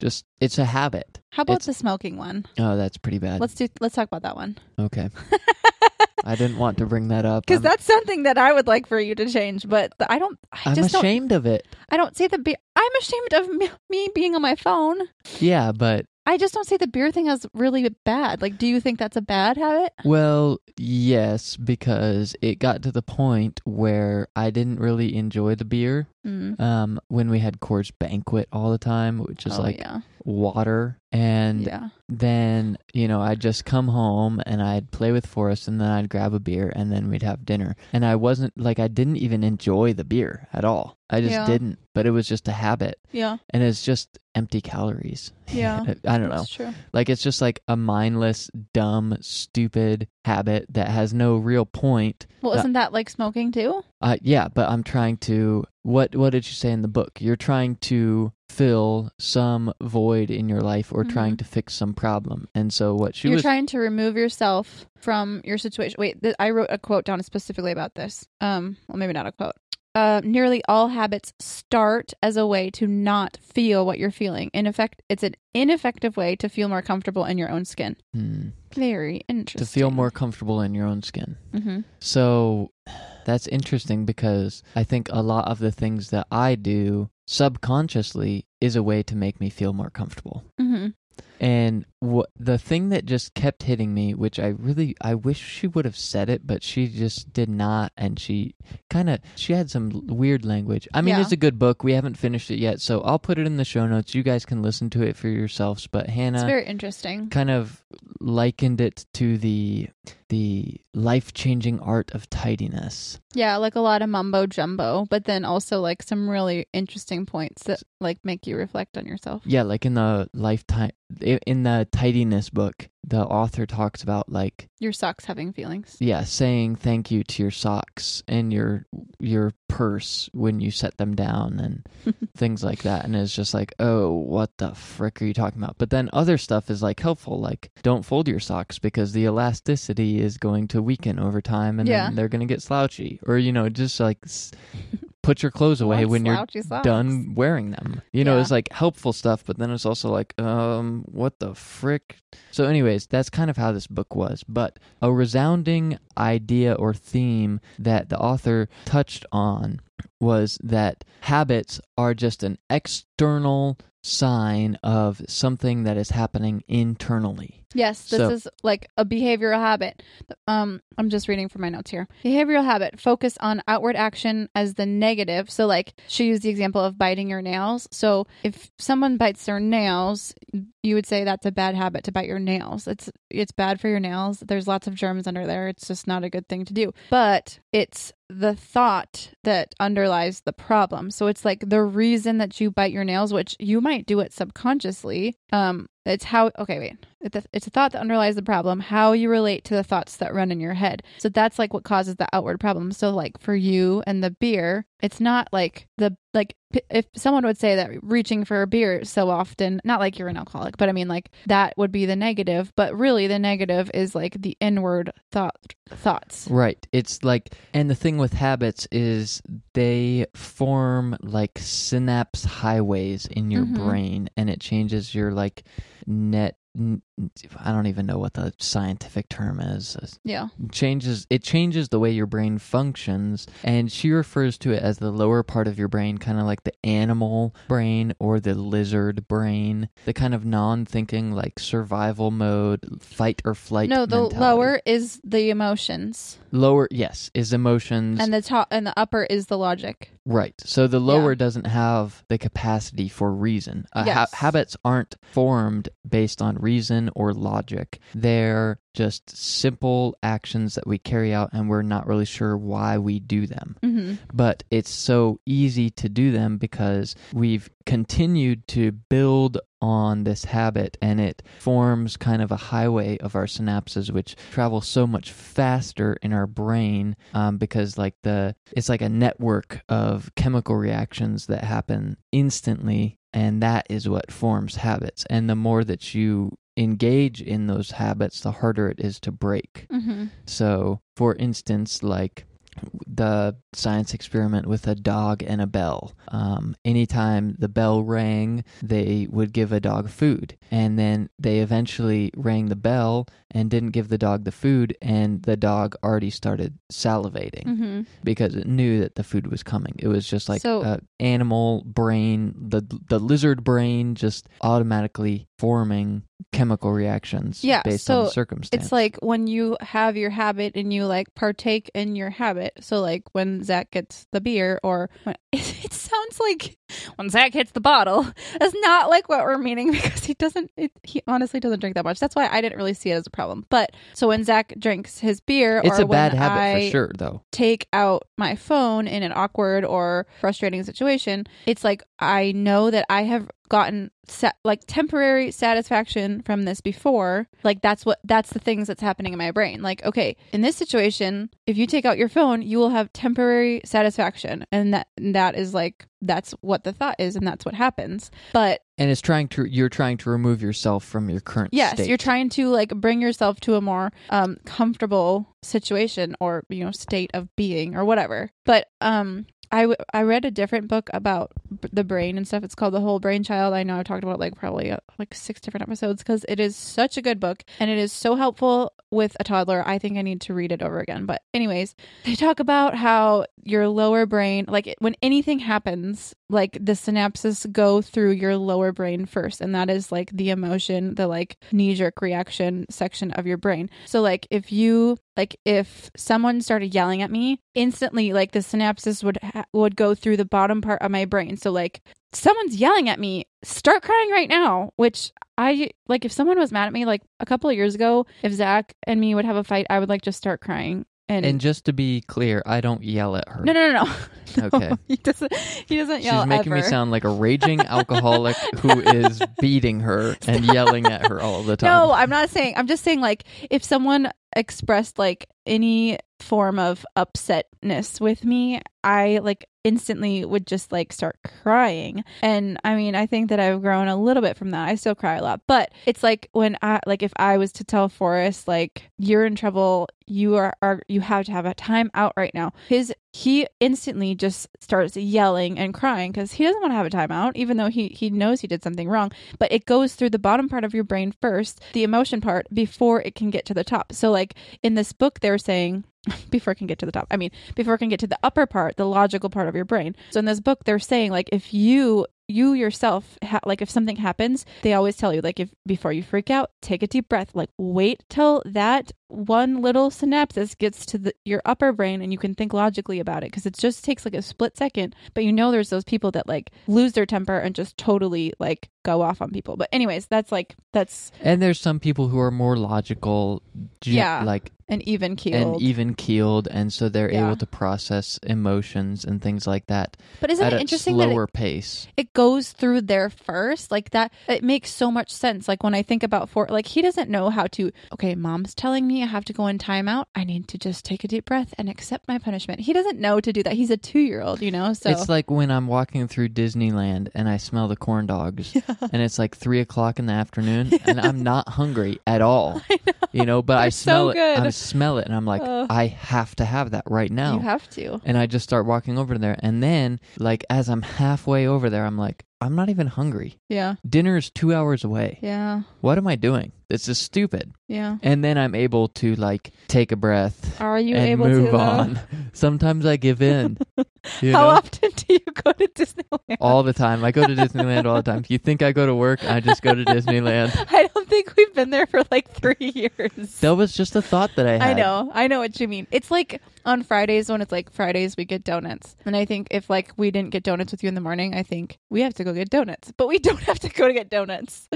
Just it's a habit. how about It's- the smoking one? Oh, that's pretty bad. Let's do. Let's talk about that one. Okay. [laughs] I didn't want to bring that up. Because I'm- that's something that I would like for you to change, but I don't. I I'm just don't. ashamed of it. I don't see the beer. I'm ashamed of me, me being on my phone. Yeah, but I just don't see the beer thing as really bad. Like, do you think that's a bad habit? well, yes, because it got to the point where I didn't really enjoy the beer. Mm. Um, when we had Coors Banquet all the time, which is oh, like yeah, water, and yeah, then you know I'd just come home and I'd play with Forrest, and then I'd grab a beer, and then we'd have dinner. And I wasn't like I didn't even enjoy the beer at all. I just Yeah. didn't. But it was just a habit, yeah, and it's just empty calories. [laughs] yeah. I don't know. That's true. Like it's just like a mindless, dumb, stupid habit that has no real point. Well, Uh, isn't that like smoking too? Uh, yeah, but I'm trying to. What What did you say in the book? You're trying to fill some void in your life, or trying Mhm. to fix some problem. And so what she You're was. trying to remove yourself from your situation. Wait, th- I wrote a quote down specifically about this. Um, well, maybe not a quote. Uh, nearly all habits start as a way to not feel what you're feeling. In effect, it's an ineffective way to feel more comfortable in your own skin. Hmm. Very interesting. to feel more comfortable in your own skin. hmm So that's interesting because I think a lot of the things that I do subconsciously is a way to make me feel more comfortable. hmm And what the thing that just kept hitting me, which I really I wish she would have said it, but she just did not, and she kind of she had some weird language. I mean, Yeah. it's a good book. We haven't finished it yet, so I'll put it in the show notes. You guys can listen to it for yourselves. But It's Hannah very interesting. kind of likened it to the the life changing art of tidiness. Yeah, like a lot of mumbo jumbo, but then also like some really interesting points that like make you reflect on yourself. Yeah, like in the lifetime in the tidiness book, the author talks about like Your socks having feelings. yeah, saying thank you to your socks and your your purse when you set them down and [laughs] things like that. And it's just like, oh, what the frick are you talking about? But then other stuff is like helpful, like don't fold your socks because the elasticity is going to weaken over time and Yeah. then they're going to get slouchy. Or you know, just like [laughs] put your clothes away when you're socks. done wearing them. You know, Yeah. it's like helpful stuff, but then it's also like, um, what the frick? So, anyways, that's kind of how this book was. But a resounding idea or theme that the author touched on was that habits are just an external sign of something that is happening internally. Yes, this So- is like a behavioral habit. Um, I'm just reading from my notes here. Behavioral habit focus on outward action as the negative. So, like she used the example of biting your nails. So, if someone bites their nails, you would say that's a bad habit to bite your nails. It's it's bad for your nails. There's lots of germs under there. It's just not a good thing to do. But it's the thought that underlies the problem. So it's like the reason that you bite your nails, which you might do it subconsciously. Um, it's how okay, wait. It's a- thought that underlies the problem, how you relate to the thoughts that run in your head. So that's like what causes the outward problem. So like for you and the beer, it's not like the like if someone would say that reaching for a beer so often, not like you're an alcoholic, but I mean like that would be the negative, but really the negative is like the inward thought thoughts. Right. It's like, and the thing with habits is they form like synapse highways in your Mhm. brain and it changes your like net. I don't even know what the scientific term is. Yeah. changes it changes the way your brain functions and she refers to it as the lower part of your brain kind of like the animal brain or the lizard brain the kind of non-thinking like survival mode fight or flight no, the mentality. lower is the emotions, lower yes is emotions and the top and the upper is the logic. right so the lower doesn't have the capacity for reason uh, ha- Yes. habits aren't formed based on reason or logic. They're just simple actions that we carry out and we're not really sure why we do them. Mm-hmm. but it's so easy to do them because we've continued to build on this habit and it forms kind of a highway of our synapses which travel so much faster in our brain um, because like the it's like a network of chemical reactions that happen instantly and that is what forms habits. And the more that you engage in those habits the harder it is to break Mm-hmm. so, for instance, like the science experiment with a dog and a bell. Um, anytime the bell rang, they would give a dog food. And then they eventually rang the bell and didn't give the dog the food, and the dog already started salivating Mm-hmm. because it knew that the food was coming. It was just like So- a animal brain, the the lizard brain, just automatically forming chemical reactions Yeah, based on the so circumstance. It's like when you have your habit and you like partake in your habit. So like when Zach gets the beer, or when [laughs] it sounds like when Zach hits the bottle. [laughs] That's not like what we're meaning [laughs] because he doesn't. It, he honestly doesn't drink that much. That's why I didn't really see it as a problem. But so when Zach drinks his beer, it's or a bad habit I for sure, though. take out my phone in an awkward or frustrating situation, it's like I know that I have gotten sa- like temporary satisfaction from this before. Like that's what that's the things that's happening in my brain. Like okay, in this situation, if you take out your phone, you will have temporary satisfaction, and that that is like that's what the thought is, and that's what happens. But And it's trying to you're trying to remove yourself from your current Yes, state. you're trying to like bring yourself to a more um comfortable situation or you know state of being or whatever. But um I, w- I read a different book about b- the brain and stuff. It's called The Whole Brain Child. I know I've talked about it, like probably uh, like six different episodes because it is such a good book and it is so helpful with a toddler. I think I need to read it over again. But anyways, they talk about how your lower brain, like when anything happens, like the synapses go through your lower brain first, and that is like the emotion, the like knee jerk reaction section of your brain. So, like, if you like if someone started yelling at me instantly like the synapses would would go through the bottom part of my brain so like someone's yelling at me start crying right now which i like if someone was mad at me like a couple of years ago if zach and me would have a fight i would like just start crying and, and just to be clear, I don't yell at her. no no no no [laughs] No, Okay. he doesn't he doesn't She's yell making me sound like a raging [laughs] alcoholic who is beating her and yelling at her all the time. No, I'm not saying. I'm just saying like if someone expressed like any form of upsetness with me, I like instantly would just like start crying. And I mean, I think that I've grown a little bit from that. I still cry a lot, but it's like when I like if I was to tell Forrest like you're in trouble, you are, are you have to have a time out right now. His he instantly just starts yelling and crying because he doesn't want to have a timeout, even though he he knows he did something wrong. But it goes through the bottom part of your brain first, the emotion part, before it can get to the top. So like in this book, they're saying [laughs] before it can get to the top. I mean, before it can get to the upper part, the logical part of your brain. So in this book, they're saying like if you you yourself ha- like if something happens they always tell you like if before you freak out take a deep breath like wait till that one little synapses gets to the, your upper brain and you can think logically about it because it just takes like a split second but you know there's those people that like lose their temper and just totally like go off on people but anyways that's like that's And there's some people who are more logical, ge- Yeah. like an even keeled and even keeled, and so they're Yeah. able to process emotions and things like that but isn't it interesting that it, slower pace. it goes through there first like that it makes so much sense like when i think about for like he doesn't know how to okay mom's telling me i have to go in timeout i need to just take a deep breath and accept my punishment he doesn't know to do that he's a two-year-old you know so It's like when I'm walking through Disneyland and I smell the corn dogs, [laughs] and it's like three o'clock in the afternoon, [laughs] and I'm not hungry at all. [laughs] You know, but I They're smell so it. I smell it, and I'm like, Ugh. I have to have that right now. you have to and I just start walking over there, and then like as I'm halfway over there, I'm like, I'm not even hungry. yeah Dinner is two hours away. yeah What am I doing? This is stupid. yeah And then I'm able to like take a breath are you and able move to on. [laughs] Sometimes I give in. [laughs] You how know? often do you go to disneyland all the time. I go to [laughs] Disneyland all the time. If you think I go to work, I just go to Disneyland. i don't think we've been there for like three years That was just a thought that I had. I know, I know what you mean. It's like on Fridays when it's like Fridays we get donuts, and I think if like we didn't get donuts with you in the morning, I think we have to go get donuts, but we don't have to go to get donuts.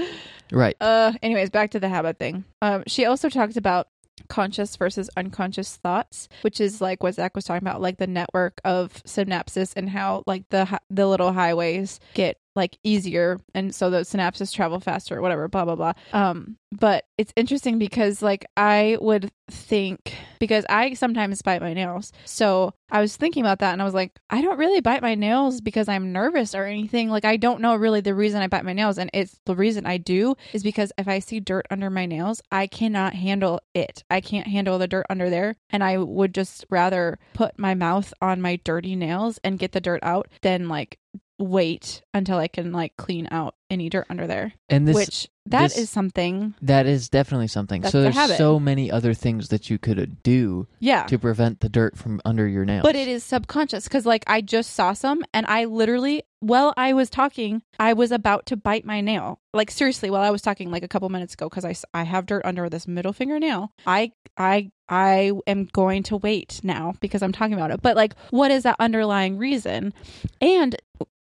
Right. Uh, anyways, back to the habit thing. Um, she also talked about conscious versus unconscious thoughts, which is like what Zach was talking about, like the network of synapses and how like the the little highways get like easier and so the synapses travel faster or whatever blah blah blah. Um but it's interesting because like i would think because i sometimes bite my nails. So i was thinking about that and i was like i don't really bite my nails because i'm nervous or anything. Like i don't know really the reason i bite my nails and it's the reason i do is because if i see dirt under my nails i cannot handle it. I can't handle the dirt under there and i would just rather put my mouth on my dirty nails and get the dirt out than like wait until I can like clean out any dirt under there. And this which that is this- something. that is definitely something. So there's habit. so many other things that you could uh, do Yeah. to prevent the dirt from under your nails. But it is subconscious because, like, I just saw some and I literally, while I was talking, I was about to bite my nail. Like, seriously, while I was talking, like, a couple minutes ago, because I I have dirt under this middle fingernail, I, I, I am going to wait now because I'm talking about it. But, like, what is that underlying reason? And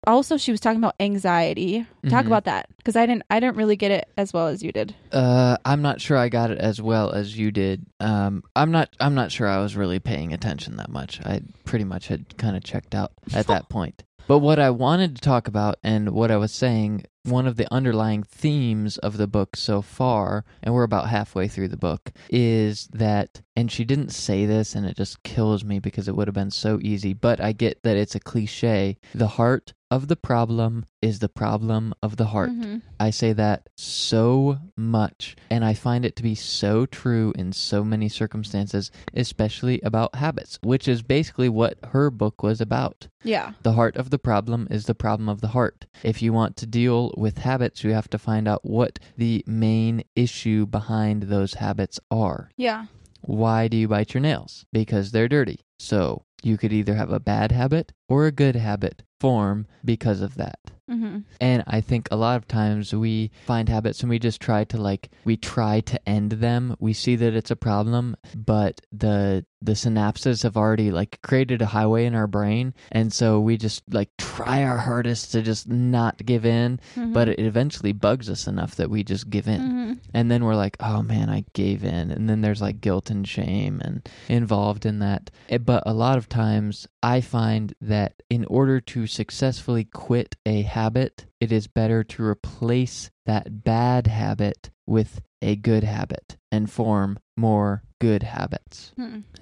also, she was talking about anxiety. Talk Mhm. about that because I didn't, I didn't really get it as well as you did. Uh, I'm not sure I got it as well as you did. Um, I'm not. I'm not sure I was really paying attention that much. I pretty much had kind of checked out at that point. But what I wanted to talk about and what I was saying, one of the underlying themes of the book so far, and we're about halfway through the book, is that, and she didn't say this, and it just kills me because it would have been so easy, but I get that it's a cliche. The heart of the problem is the problem of the heart. Mhm. I say that so much, and I find it to be so true in so many circumstances, especially about habits, which is basically what her book was about. Yeah. The heart of the problem is the problem of the heart. If you want to deal with habits, you have to find out what the main issue behind those habits are. Yeah. Why do you bite your nails? Because they're dirty. So you could either have a bad habit or a good habit form because of that. Mm-hmm. And I think a lot of times we find habits and we just try to like we try to end them. We see that it's a problem, but the the synapses have already like created a highway in our brain, and so we just like try our hardest to just not give in, Mm-hmm. but it eventually bugs us enough that we just give in. hmm And then we're like, "Oh man, I gave in." And then there's like guilt and shame and involved in that. Eh, But a lot of times I find that in order to successfully quit a habit, it is better to replace that bad habit with a good habit and form more good habits.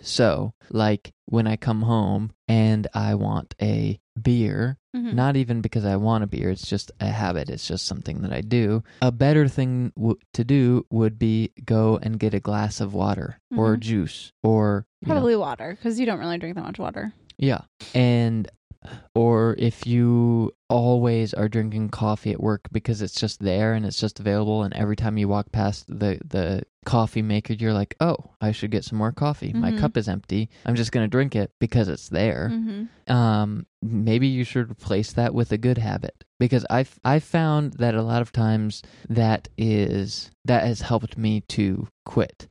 So, like when I come home and I want a beer, Mhm. not even because I want a beer, it's just a habit, it's just something that I do. A better thing w- to do would be go and get a glass of water or Mhm. juice or you know, Probably water because you don't really drink that much water. yeah. And or if you always are drinking coffee at work because it's just there and it's just available and every time you walk past the the coffee maker, you're like, oh, I should get some more coffee. My Mhm. cup is empty. I'm just going to drink it because it's there. Mm-hmm. Um, maybe you should replace that with a good habit because I've, i found that a lot of times that is, that has helped me to quit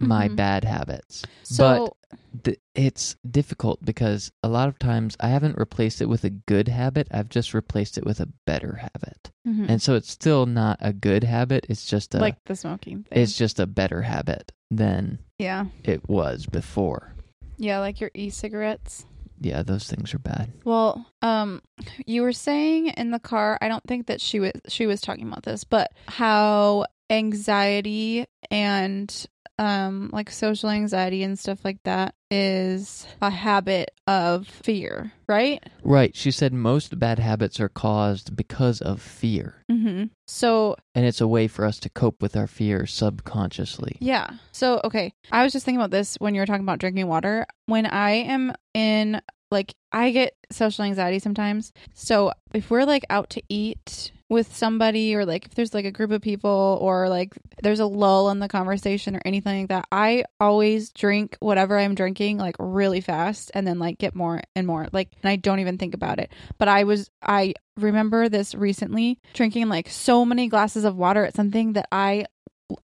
my Mhm. bad habits. So th- it's difficult because a lot of times I haven't replaced it with a good habit. I've just replaced it with a better habit. Mhm. And so it's still not a good habit. It's just a like the smoking thing. it's just a better habit than yeah. it was before. Yeah, like your e-cigarettes. Yeah, those things are bad. Well, um, you were saying in the car. I don't think that she was she was talking about this, but how anxiety and um like social anxiety and stuff like that is a habit of fear, right? Right. She said most bad habits are caused because of fear. Mm-hmm. So And it's a way for us to cope with our fear subconsciously. Yeah. So, okay. I was just thinking about this when you were talking about drinking water. When I am in, like, I get social anxiety sometimes. So, if we're like out to eat with somebody, or like if there's like a group of people, or like there's a lull in the conversation or anything like that, I always drink whatever I'm drinking like really fast and then like get more and more. Like, and I don't even think about it. But I was, I remember this recently drinking like so many glasses of water at something that I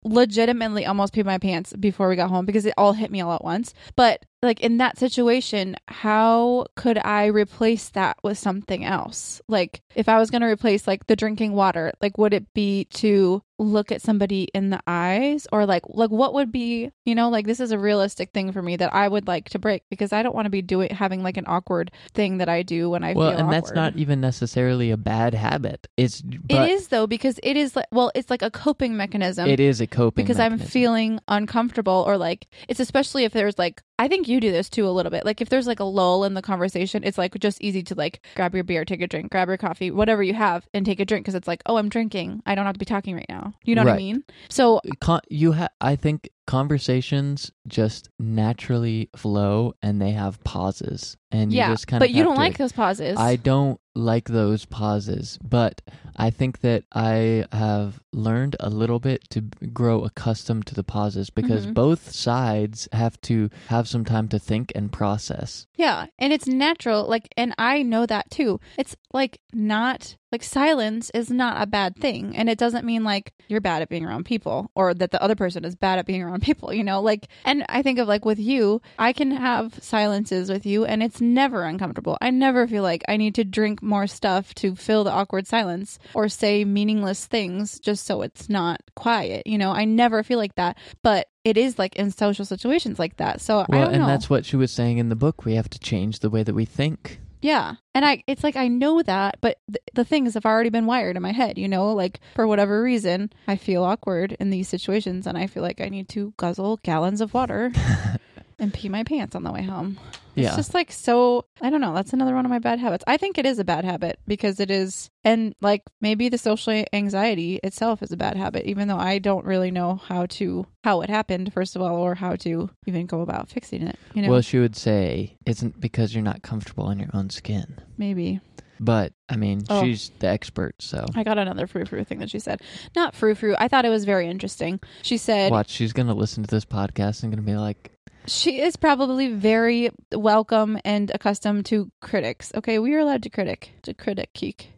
legitimately almost peed my pants before we got home because it all hit me all at once. But like in that situation, how could I replace that with something else? Like if I was going to replace like the drinking water, like would it be to look at somebody in the eyes or like like what would be, you know, like this is a realistic thing for me that I would like to break because I don't want to be doing having like an awkward thing that I do when I well, and that's not even necessarily a bad habit. It's It is though because it is like well, it's like a coping mechanism. it is a coping because I'm feeling uncomfortable or like it's especially if there's like I think you do this too a little bit. Like if there's like a lull in the conversation, it's like just easy to like grab your beer, take a drink, grab your coffee, whatever you have, and take a drink because it's like, oh, I'm drinking. I don't have to be talking right now. You know what I mean? So Con- you ha- I think conversations just naturally flow and they have pauses and you yeah, just kind of but you don't like those pauses. I don't like those pauses, but I think that I have learned a little bit to grow accustomed to the pauses because Mhm. both sides have to have some time to think and process. Yeah, and it's natural. Like, and I know that too. It's like not like silence is not a bad thing, and it doesn't mean like you're bad at being around people or that the other person is bad at being around [laughs] people. You know, like, and I think of like with you, I can have silences with you, and it's never uncomfortable. I never feel like I need to drink more stuff to fill the awkward silence or say meaningless things just so it's not quiet. You know, I never feel like that, but. It is like in social situations like that. So I don't and know. that's what she was saying in the book. We have to change the way that we think. Yeah. And I it's like I know that, but th- the things have already been wired in my head, you know, like for whatever reason, I feel awkward in these situations and I feel like I need to guzzle gallons of water [laughs] and pee my pants on the way home. It's Yeah. just like so I don't know, that's another one of my bad habits. I think it is a bad habit because it is and like maybe the social anxiety itself is a bad habit even though I don't really know how to how it happened first of all or how to even go about fixing it, you know. Well, she would say, isn't because you're not comfortable in your own skin. maybe. But, I mean, Oh. she's the expert, so I got another frou frou thing that she said. Not frou frou. I thought it was very interesting. She said watch, she's going to listen to this podcast and going to be like, she is probably very welcome and accustomed to critics. Okay, we are allowed to critic, to critic geek.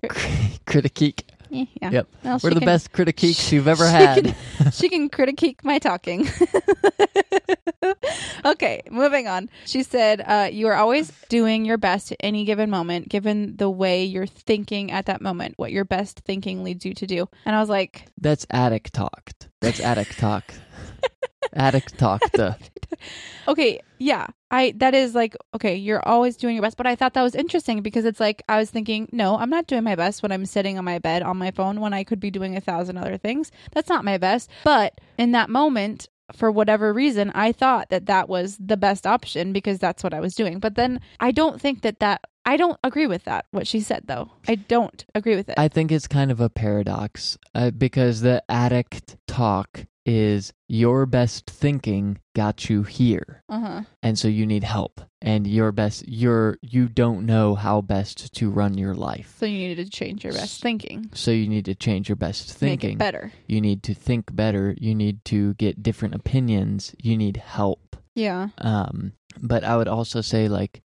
critique. Eh, Yeah. Yep. Well, We're the can- best critiques you've ever she had. can- she can critique my talking. [laughs] okay, moving on. She said, uh, "You are always doing your best at any given moment, given the way you're thinking at that moment, what your best thinking leads you to do." And I was like, That's addict talked. That's addict talk. [laughs] addict talked. Uh, [laughs] Okay, yeah. I that is like okay, you're always doing your best, but I thought that was interesting because it's like I was thinking, no, I'm not doing my best when I'm sitting on my bed on my phone when I could be doing a thousand other things. That's not my best. But in that moment, for whatever reason, I thought that that was the best option because that's what I was doing. But then I don't think that that I don't agree with that what she said though. I don't agree with it. I think it's kind of a paradox uh, because the addict talk is your best thinking got you here. Uh huh. and so you need help. And your best you're you don't know how best to run your life. So you needed to change your best thinking. so you need to change your best thinking. better. you need to think better. You need to get different opinions. You need help Yeah. um but i would also say like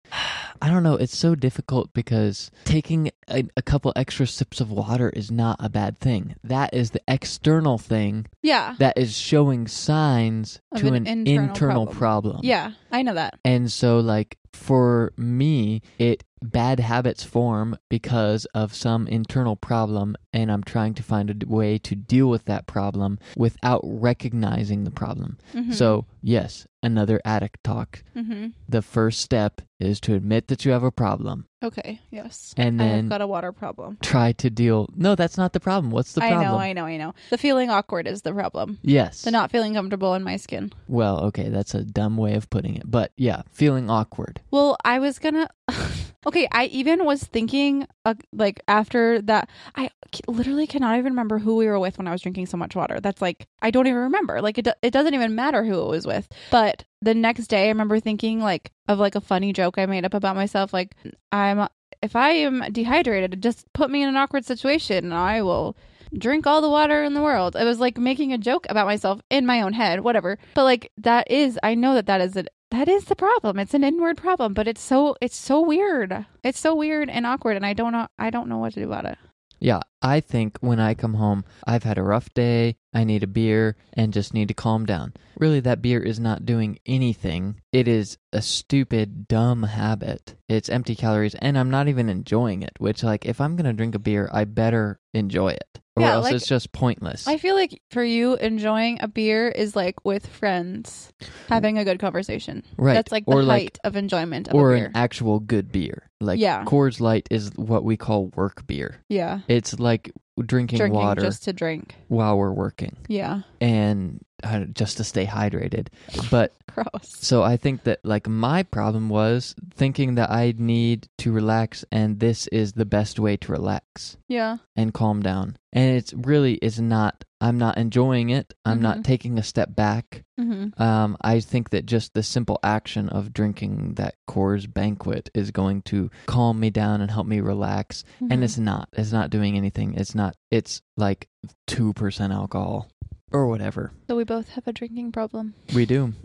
i don't know it's so difficult because taking a, a couple extra sips of water is not a bad thing that is the external thing Yeah. that is showing signs Of to an an, internal internal, problem. problem. Yeah. I know that. And so like for me, it bad habits form because of some internal problem and I'm trying to find a way to deal with that problem without recognizing the problem. Mm-hmm. So, yes, another addict talk. Mm-hmm. The first step is to admit that you have a problem Okay. Yes. and then I then got a water problem. try to deal No, that's not the problem. What's the I problem? know. I know. I know. The feeling awkward is the problem. yes. The not feeling comfortable in my skin. well, okay, that's a dumb way of putting it. But yeah, feeling awkward. Well, I was gonna. [laughs] okay, I even was thinking, uh, like after that, I c- literally cannot even remember who we were with when I was drinking so much water. That's like I don't even remember. Like it, do- it doesn't even matter who it was with. But the next day, I remember thinking like of like a funny joke I made up about myself. Like I'm if I am dehydrated, just put me in an awkward situation, and I will drink all the water in the world. It was like making a joke about myself in my own head, whatever. But like that is, I know that that is a, that is the problem. It's an inward problem, but it's so it's so weird. It's so weird and awkward, and I don't know I don't know what to do about it. Yeah, I think when I come home, I've had a rough day, I need a beer, and just need to calm down. Really, that beer is not doing anything. It is a stupid, dumb habit. It's empty calories, and I'm not even enjoying it, which, like, if I'm going to drink a beer, I better enjoy it. Or Yeah, else like- it's just pointless. I feel like for you, enjoying a beer is like with friends having a good conversation. right. That's like the or height like, of enjoyment of or a beer. an actual good beer. Like, Yeah. Coors Light is what we call work beer. yeah, It's like drinking, drinking water just to drink. while we're working Yeah, and uh, just to stay hydrated. But [laughs] gross. So I think that like my problem was thinking that I need to relax and this is the best way to relax Yeah, and calm down. And it's really is not I'm not enjoying it. I'm Mhm. not taking a step back. hmm Um I think that just the simple action of drinking that Coors banquet is going to calm me down and help me relax. Mm-hmm. And it's not. It's not doing anything. It's not it's like 2% alcohol or whatever. so we both have a drinking problem. We do. [laughs]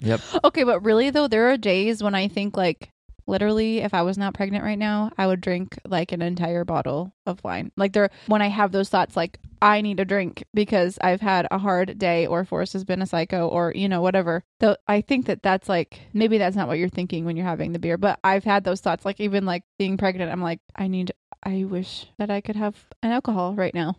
Yep. Okay, but really though, there are days when I think like literally if I was not pregnant right now, I would drink like an entire bottle of wine. Like there when I have those thoughts like I need a drink because I've had a hard day or Forrest has been a psycho or you know whatever. Though I think that that's like maybe that's not what you're thinking when you're having the beer, but I've had those thoughts like even like being pregnant, I'm like I need I wish that I could have an alcohol right now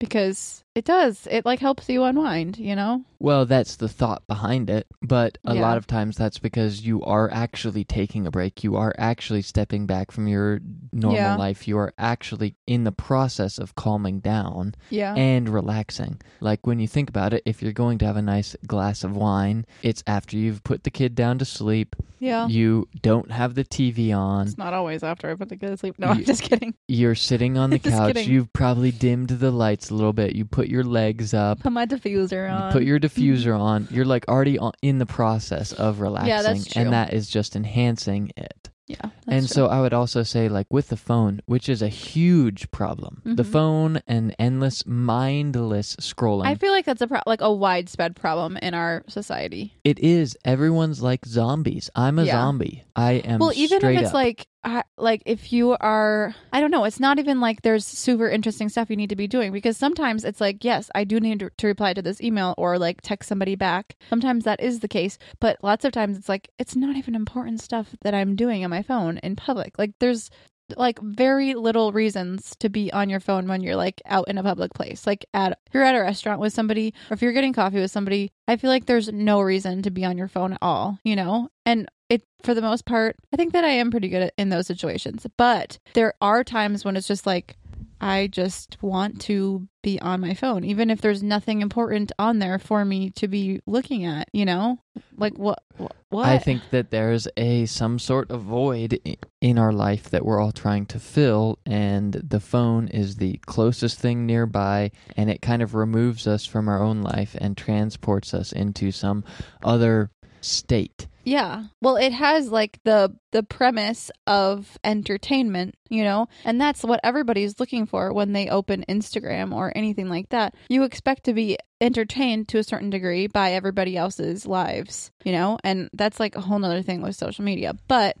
because it does. It like helps you unwind, you know? Well, that's the thought behind it, but a Yeah. lot of times that's because you are actually taking a break. You are actually stepping back from your normal Yeah. life. You are actually in the process of calming down Yeah. and relaxing. Like when you think about it, if you're going to have a nice glass of wine, it's after you've put the kid down to sleep. yeah. You don't have the TV on. It's not always after I put the kid to sleep. No, I'm just kidding. You're sitting on the [laughs] couch. kidding. You've probably dimmed the lights a little bit. You put your legs up. Put my diffuser on. put your [laughs] diffuser on. You're like already on, in the process of relaxing, that's true. and that is just enhancing it. yeah. and true. so I would also say, like with the phone, which is a huge problem, the Mhm. phone and endless mindless scrolling. I feel like that's a pro- like a widespread problem in our society. it is everyone's like zombies. I'm a Yeah. zombie. I am. well, even if it's up. like Like if you are I don't know, it's not even like there's super interesting stuff you need to be doing because sometimes it's like yes, I do need to, to reply to this email or like text somebody back. Sometimes that is the case, but lots of times it's like it's not even important stuff that I'm doing on my phone in public. Like there's like very little reasons to be on your phone when you're like out in a public place. Like at if you're at a restaurant with somebody or if you're getting coffee with somebody, I feel like there's no reason to be on your phone at all, you know? And it for the most part, I think that I am pretty good at, in those situations. But there are times when it's just like I just want to be on my phone, even if there's nothing important on there for me to be looking at, you know? Like what what? I think that there's a some sort of void in our life that we're all trying to fill and the phone is the closest thing nearby and it kind of removes us from our own life and transports us into some other state. Yeah. Well, it has like the the premise of entertainment, you know? And that's what everybody's looking for when they open Instagram or anything like that. You expect to be entertained to a certain degree by everybody else's lives, you know? And that's like a whole nother thing with social media. But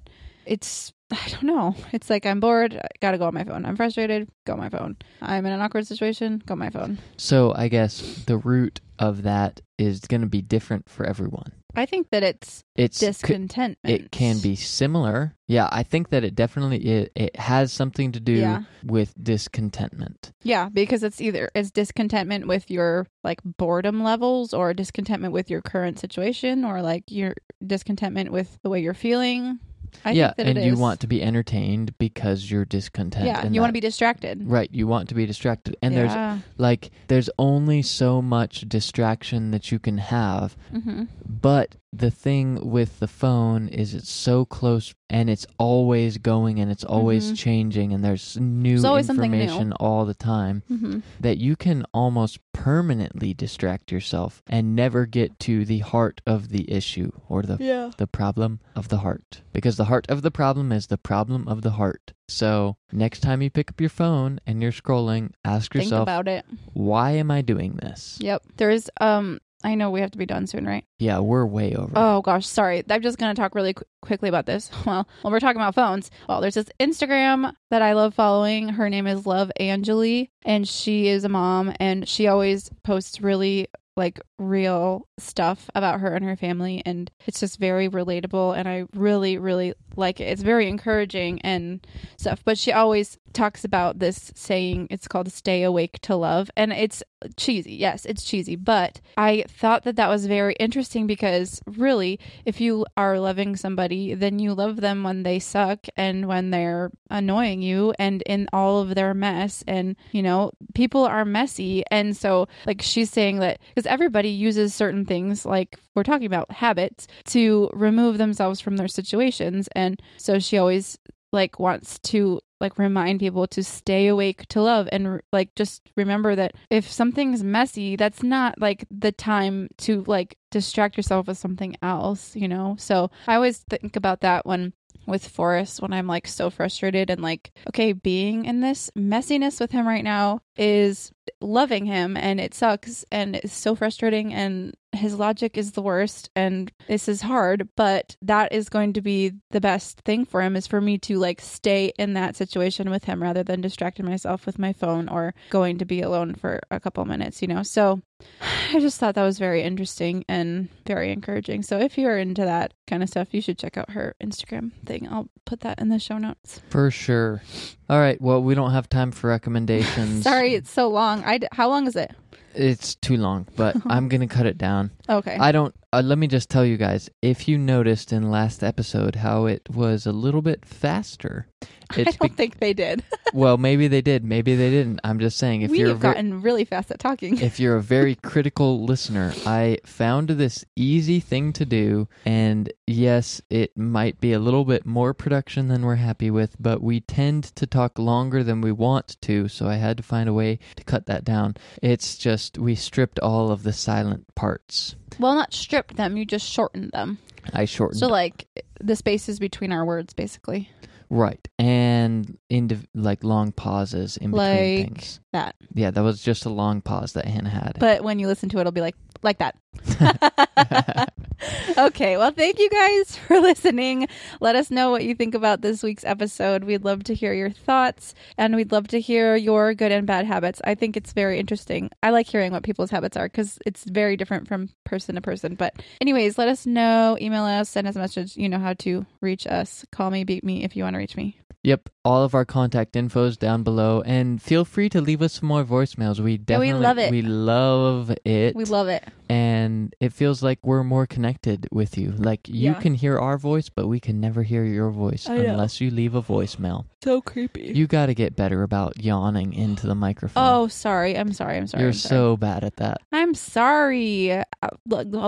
it's I don't know. It's like I'm bored, I gotta go on my phone. I'm frustrated, go on my phone. I'm in an awkward situation, go on my phone. So I guess the root of that is going to be different for everyone. I think that it's It's discontentment. it can be similar. Yeah, I think that it definitely it, it has something to do Yeah. with discontentment. Yeah, because it's either it's discontentment with your like boredom levels or discontentment with your current situation or like your discontentment with the way you're feeling. I yeah, think that and you is. want to be entertained because you're discontent. Yeah, and you want to be distracted. right. You want to be distracted, and there's like there's only so much distraction that you can have. hmm But the thing with the phone is it's so close and it's always going and it's always Mhm. changing and there's new There's something new. information all the time hmm that you can almost permanently distract yourself and never get to the heart of the issue or the Yeah. the problem of the heart because the heart of the problem is the problem of the heart. So, next time you pick up your phone and you're scrolling, ask Think yourself, about it. why am I doing this? Yep. There's um I know we have to be done soon, right? Yeah, we're way over. Oh gosh, sorry. I'm just going to talk really qu- quickly about this. [laughs] Well, when we're talking about phones, well, there's this Instagram that I love following. Her name is Love Angeli, and she is a mom, and she always posts really like real stuff about her and her family, and it's just very relatable, and I really, really like it. It's very encouraging and stuff. But she always talks about this saying. It's called "Stay awake to love," and it's cheesy. Yes, it's cheesy, but I thought that that was very interesting because really, if you are loving somebody, then you love them when they suck and when they're annoying you and in all of their mess. And, you know, people are messy. And so, like, she's saying that because everybody uses certain things, like we're talking about habits, to remove themselves from their situations. And so she always like wants to like remind people to stay awake to love and like just remember that if something's messy that's not like the time to like distract yourself with something else you know so i always think about that when with Forrest when I'm like so frustrated and like, okay, being in this messiness with him right now is loving him and it sucks and it's so frustrating and his logic is the worst and this is hard, but that is going to be the best thing for him is for me to like stay in that situation with him rather than distracting myself with my phone or going to be alone for a couple minutes, you know. So [sighs] I just thought that was very interesting and very encouraging. So if you're into that kind of stuff, you should check out her Instagram thing. I'll put that in the show notes. For sure. All right. Well, we don't have time for recommendations. [laughs] Sorry, it's so long. I d- how long is it? It's too long, but [laughs] I'm going to cut it down. Okay. I don't. Uh, let me just tell you guys if you noticed in last episode how it was a little bit faster. [laughs] I don't be- think they did. [laughs] well, maybe they did, maybe they didn't. I'm just saying if we you're a have ver- gotten really fast at talking. if you're a very [laughs] critical listener, I found this easy thing to do. And yes, it might be a little bit more production than we're happy with, but we tend to talk longer than we want to. So I had to find a way to cut that down. It's just we stripped all of the silent parts. Well, not stripped them. You just shortened them. I shortened. So like the spaces between our words, basically. right. And into like long pauses in between Like things. that. Yeah, that was just a long pause that Hannah had. But when you listen to it, it'll be like like that. [laughs] [laughs] [laughs] okay, well, thank you guys [laughs] for listening. Let us know what you think about this week's episode. We'd love to hear your thoughts and we'd love to hear your good and bad habits. I think it's very interesting. I like hearing what people's habits are because it's very different from person to person. But, anyways, let us know, email us, send us a message. You know how to reach us. Call me, beat me if you want to reach me. Yep, all of our contact info is down below, and feel free to leave us some more voicemails. We Yeah, we love it. We love it. We love it. And it feels like we're more connected with you. Like you Yeah. can hear our voice, but we can never hear your voice I know. unless you leave a voicemail. So creepy. You got to get better about yawning into the microphone. oh, sorry. I'm sorry. I'm sorry. You're I'm sorry. so bad at that. I'm sorry. Uh,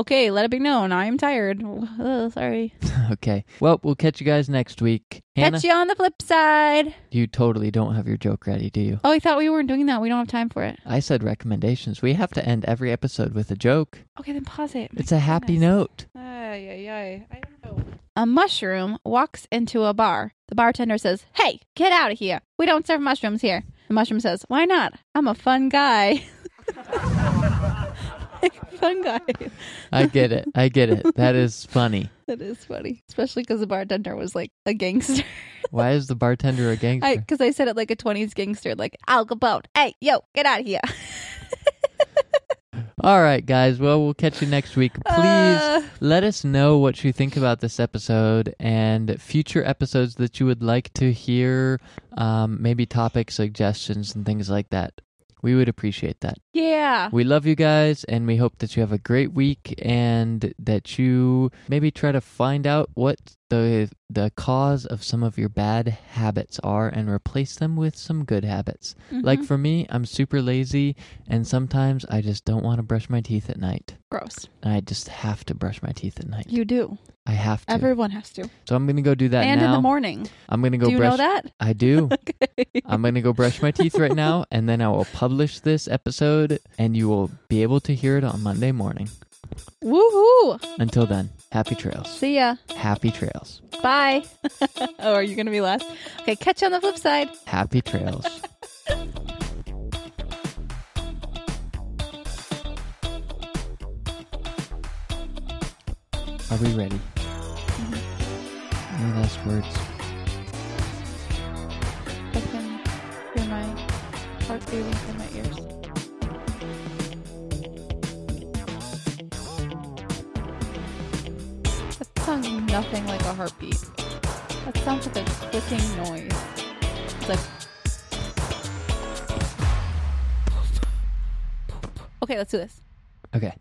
okay, let it be known. I'm tired. Sorry. [laughs] okay. Well, we'll catch you guys next week. Hannah, Catch you on the flip side. you totally don't have your joke ready, do you? Oh, I thought we weren't doing that. We don't have time for it. I said recommendations. We have to end every episode with a joke. Okay, then pause it. It's a happy goodness. note. Ay, ay, ay. I don't know. A mushroom walks into a bar. The bartender says, Hey, get out of here. We don't serve mushrooms here. The mushroom says, Why not? I'm a fun guy. [laughs] [laughs] fun guy. I get it. I get it. That is funny. [laughs] That is funny. Especially because the bartender was like a gangster. [laughs] Why is the bartender a gangster? Because I, said it like a 20s gangster, like Al Capone. Hey, yo, get out of here. All right, guys. Well, we'll catch you next week. Please Uh, let us know what you think about this episode and future episodes that you would like to hear. Um, maybe topic suggestions and things like that. We would appreciate that. yeah. We love you guys, and we hope that you have a great week and that you maybe try to find out what the the cause of some of your bad habits are and replace them with some good habits. Like Mhm. for me, I'm super lazy, and sometimes I just don't want to brush my teeth at night. Gross. And I just have to brush my teeth at night. You do. I have to. Everyone has to. so I'm gonna go do that and now. in the morning. I'm gonna go do you brush. know that? I do. [laughs] okay. I'm going to go brush my teeth right now, [laughs] and then I will publish this episode, and you will be able to hear it on Monday morning. Woohoo. Until then, happy trails. See ya. Happy trails. Bye. [laughs] oh, are you going to be last? Okay, catch you on the flip side. Happy trails. Are we ready? Any last words? I can hear my heart beating in my ears. That sounds nothing like a heartbeat. That sounds like a clicking noise. It's like. Okay, let's do this. Okay.